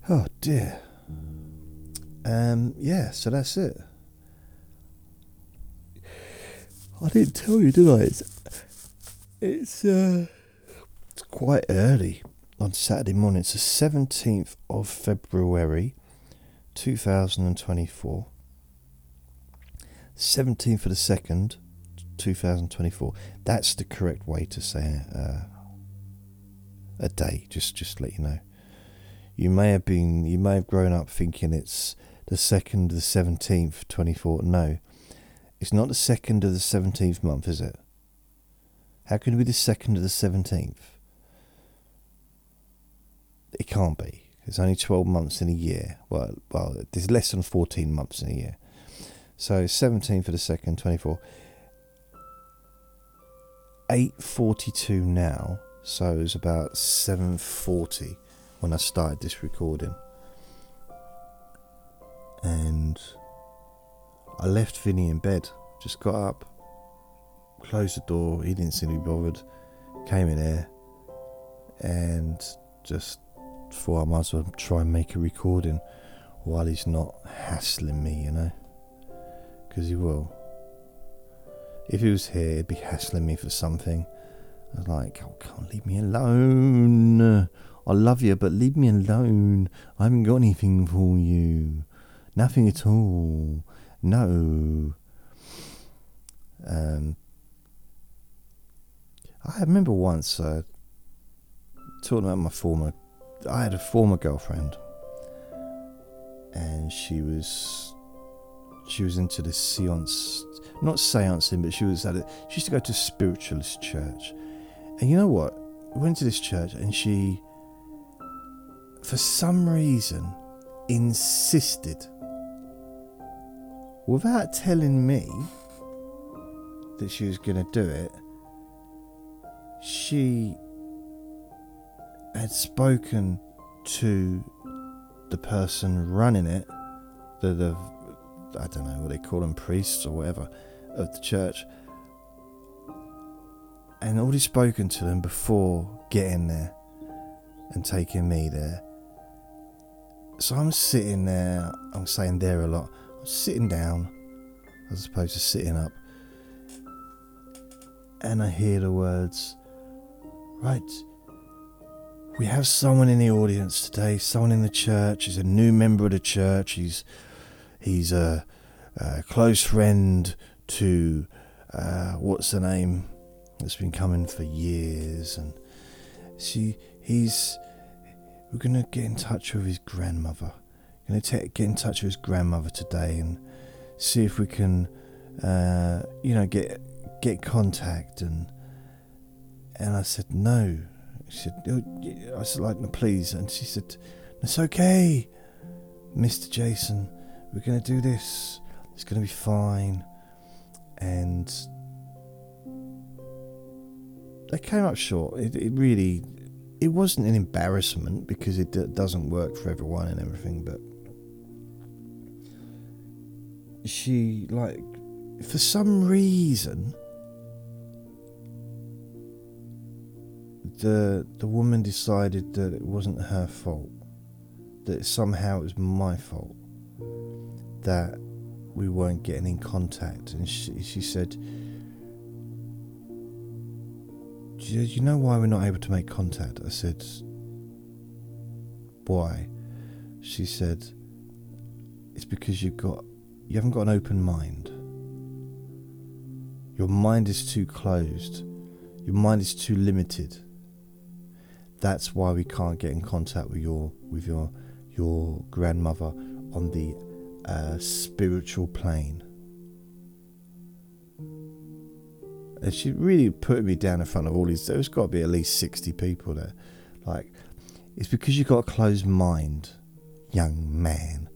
Oh dear. Um, yeah, so that's it. I didn't tell you, did I? It's, it's, uh, it's quite early on Saturday morning. It's the 17th of February 2024. 17th of the 2nd, 2024. That's the correct way to say uh, a day, just, just to let you know. You may have been, you may have grown up thinking it's the 2nd, of the 17th, 24. No, it's not the 2nd of the 17th month, is it? How can it be the 2nd of the 17th? It can't be. It's only 12 months in a year. Well, well, there's less than 14 months in a year. So 17 for the second, 24. 8.42 now. So it's about 7.40 when I started this recording. And I left Vinny in bed. Just got up, closed the door. He didn't seem to be bothered. Came in here and just thought I might as well try and make a recording while he's not hassling me, you know? Because he will. If he was here, he'd be hassling me for something. I was like, oh, can't leave me alone. I love you, but leave me alone. I haven't got anything for you. Nothing at all. No. Um, I remember once uh, talking about my former. I had a former girlfriend, and she was she was into the seance, not seancing, but she was at it. She used to go to spiritualist church, and you know what? We went to this church, and she, for some reason, insisted, without telling me that she was going to do it, she had spoken to the person running it, the, the I don't know what they call them, priests or whatever, of the church, and already spoken to them before getting there and taking me there. So I'm sitting there, I'm saying there a lot, I'm sitting down as opposed to sitting up, and I hear the words, right, we have someone in the audience today, someone in the church, he's a new member of the church, he's he's a, a close friend to uh, what's the name? That's been coming for years. And see he's we're gonna get in touch with his grandmother. We're gonna get in touch with his grandmother today and see if we can uh, you know get get contact. And and I said no she said oh, I said like no please and she said it's okay Mr. Jason we're going to do this. It's going to be fine. And they came up short. It, it really, it wasn't an embarrassment because it d- doesn't work for everyone and everything, but she, like, for some reason, the the woman decided that it wasn't her fault, that somehow it was my fault that we weren't getting in contact. And she, she said, Do you know why we're not able to make contact? I said, Why? She said, It's because you've got you haven't got an open mind. Your mind is too closed. Your mind is too limited. That's why we can't get in contact with your with your your grandmother on the uh, spiritual plane. And she really put me down in front of all these. There's got to be at least 60 people there. Like, it's because you've got a closed mind, young man.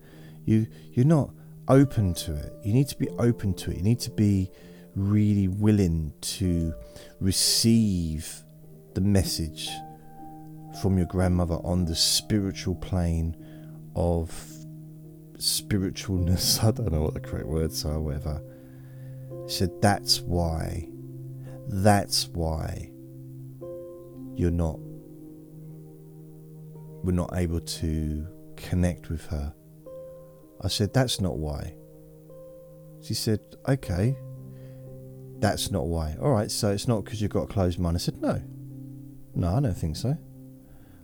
You, you're not open to it. You need to be open to it. You need to be really willing to receive the message from your grandmother on the spiritual plane of spiritualness. I don't know what the correct words are, whatever. She said, That's why. That's why you're not. We're not able to connect with her. I said, That's not why. She said, Okay. That's not why. All right, so it's not because you've got a closed mind. I said, No. No, I don't think so.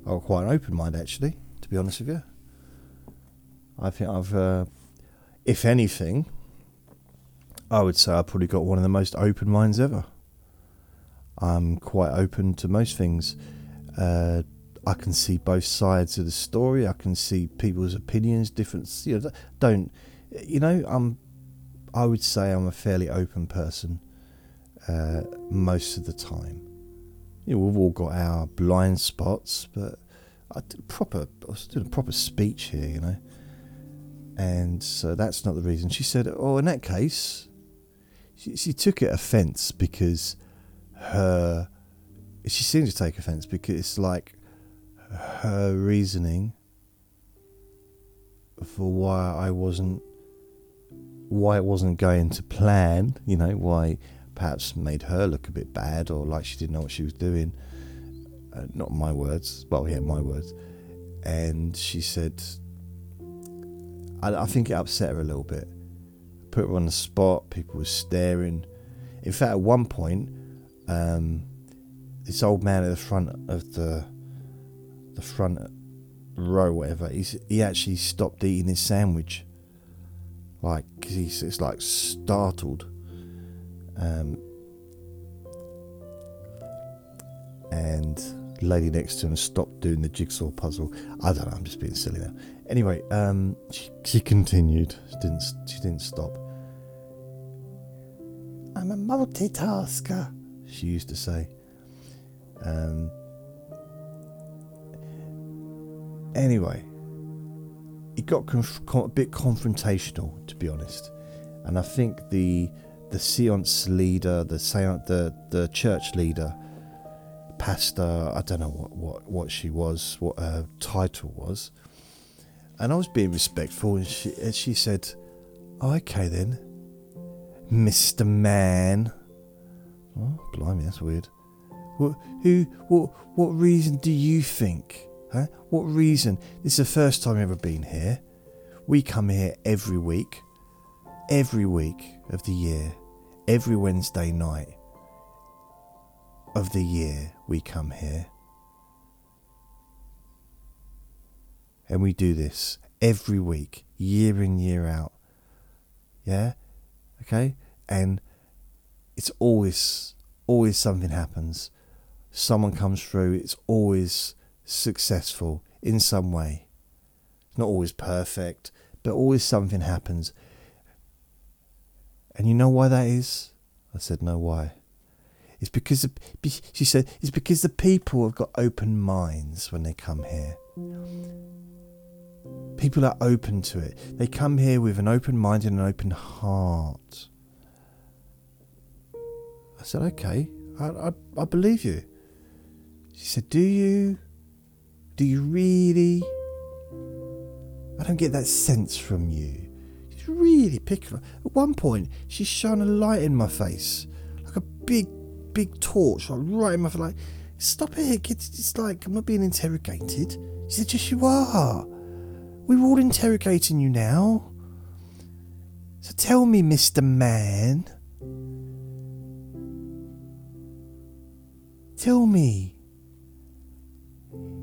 I've got quite an open mind, actually, to be honest with you. I think I've, uh, if anything, I would say I've probably got one of the most open minds ever. I'm quite open to most things. Uh, I can see both sides of the story. I can see people's opinions, different. You know, don't you know? I'm. I would say I'm a fairly open person uh, most of the time. You know, we've all got our blind spots, but I did proper. I a proper speech here, you know and so that's not the reason. She said, "Oh, in that case," she, she took it offence because her she seemed to take offence because it's like her reasoning for why I wasn't why it wasn't going to plan, you know, why perhaps made her look a bit bad or like she didn't know what she was doing. Uh, not my words, well, yeah, my words. And she said, I, I think it upset her a little bit. Put her on the spot. People were staring. In fact, at one point, um, this old man at the front of the the front row, whatever, he's, he actually stopped eating his sandwich. Like, he's it's like startled. Um, and lady next to him stopped doing the jigsaw puzzle. I don't know. I'm just being silly now. Anyway, um, she, she continued. She didn't. She didn't stop. I'm a multitasker. She used to say. Um, anyway, it got conf- a bit confrontational, to be honest, and I think the the seance leader, the seance, the the church leader, pastor, I don't know what what what she was, what her title was, and I was being respectful, and she and she said, oh, "Okay then, Mister Man." Oh, blimey, that's weird. What, who, what, what reason do you think? Huh? What reason? This is the first time I've ever been here. We come here every week, every week of the year, every Wednesday night of the year we come here. And we do this every week, year in, year out. Yeah? Okay? And it's always, always something happens. Someone comes through, it's always successful in some way. It's not always perfect, but always something happens. And you know why that is? I said, No, why? It's because the, she said it's because the people have got open minds when they come here. People are open to it. They come here with an open mind and an open heart. I said, okay, I, I, I believe you. She said, do you? Do you really? I don't get that sense from you. Really picking. At one point, she shone a light in my face, like a big, big torch, like right in my face. Like, stop it! It's, it's like I'm not being interrogated. She said, yes, you are. We're all interrogating you now. So tell me, Mister Man. Tell me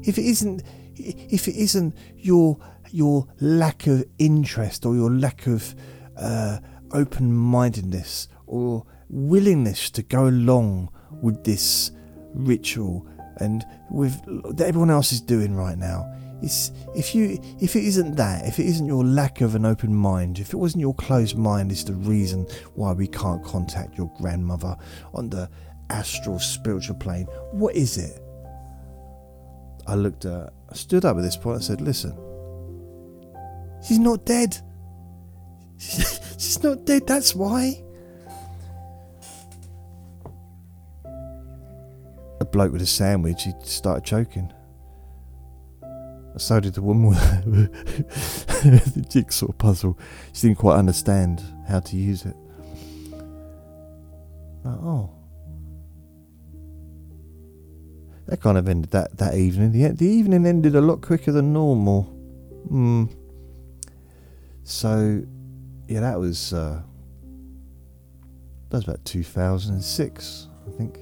if it isn't if it isn't your your lack of interest or your lack of uh, open mindedness or willingness to go along with this ritual and with that everyone else is doing right now. It's if you if it isn't that, if it isn't your lack of an open mind, if it wasn't your closed mind is the reason why we can't contact your grandmother on the astral spiritual plane, what is it? I looked at I stood up at this point and said, Listen, she's not dead. She's not dead, that's why. A bloke with a sandwich, he started choking. So did the woman with the jigsaw puzzle. She didn't quite understand how to use it. Oh. That kind of ended that, that evening. The, the evening ended a lot quicker than normal. Hmm. So, yeah, that was uh, that was about 2006, I think.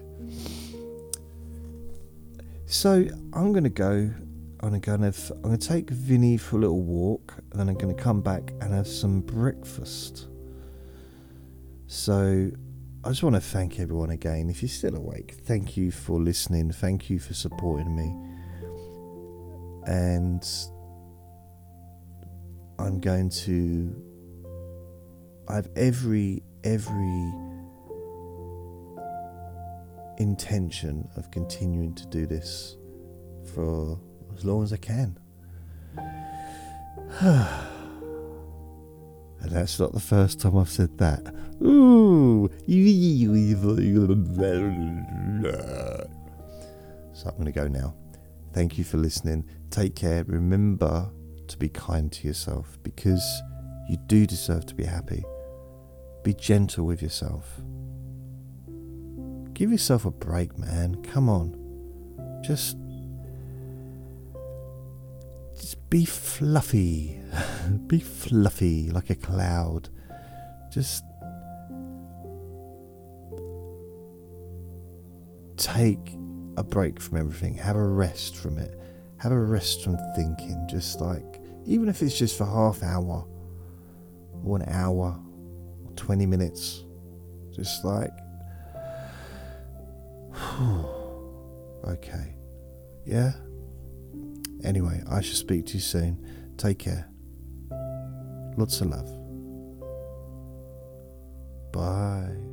So I'm gonna go. I'm gonna have, I'm gonna take Vinny for a little walk, and then I'm gonna come back and have some breakfast. So I just want to thank everyone again. If you're still awake, thank you for listening. Thank you for supporting me. And I'm going to. I have every every intention of continuing to do this for as long as I can. and that's not the first time I've said that. Ooh. So I'm going to go now. Thank you for listening. Take care. Remember to be kind to yourself because you do deserve to be happy. Be gentle with yourself. Give yourself a break, man. Come on. Just just be fluffy. be fluffy like a cloud. Just take a break from everything. Have a rest from it. Have a rest from thinking. Just like, even if it's just for half hour or an hour or 20 minutes. Just like, Okay. Yeah? Anyway, I shall speak to you soon. Take care. Lots of love. Bye.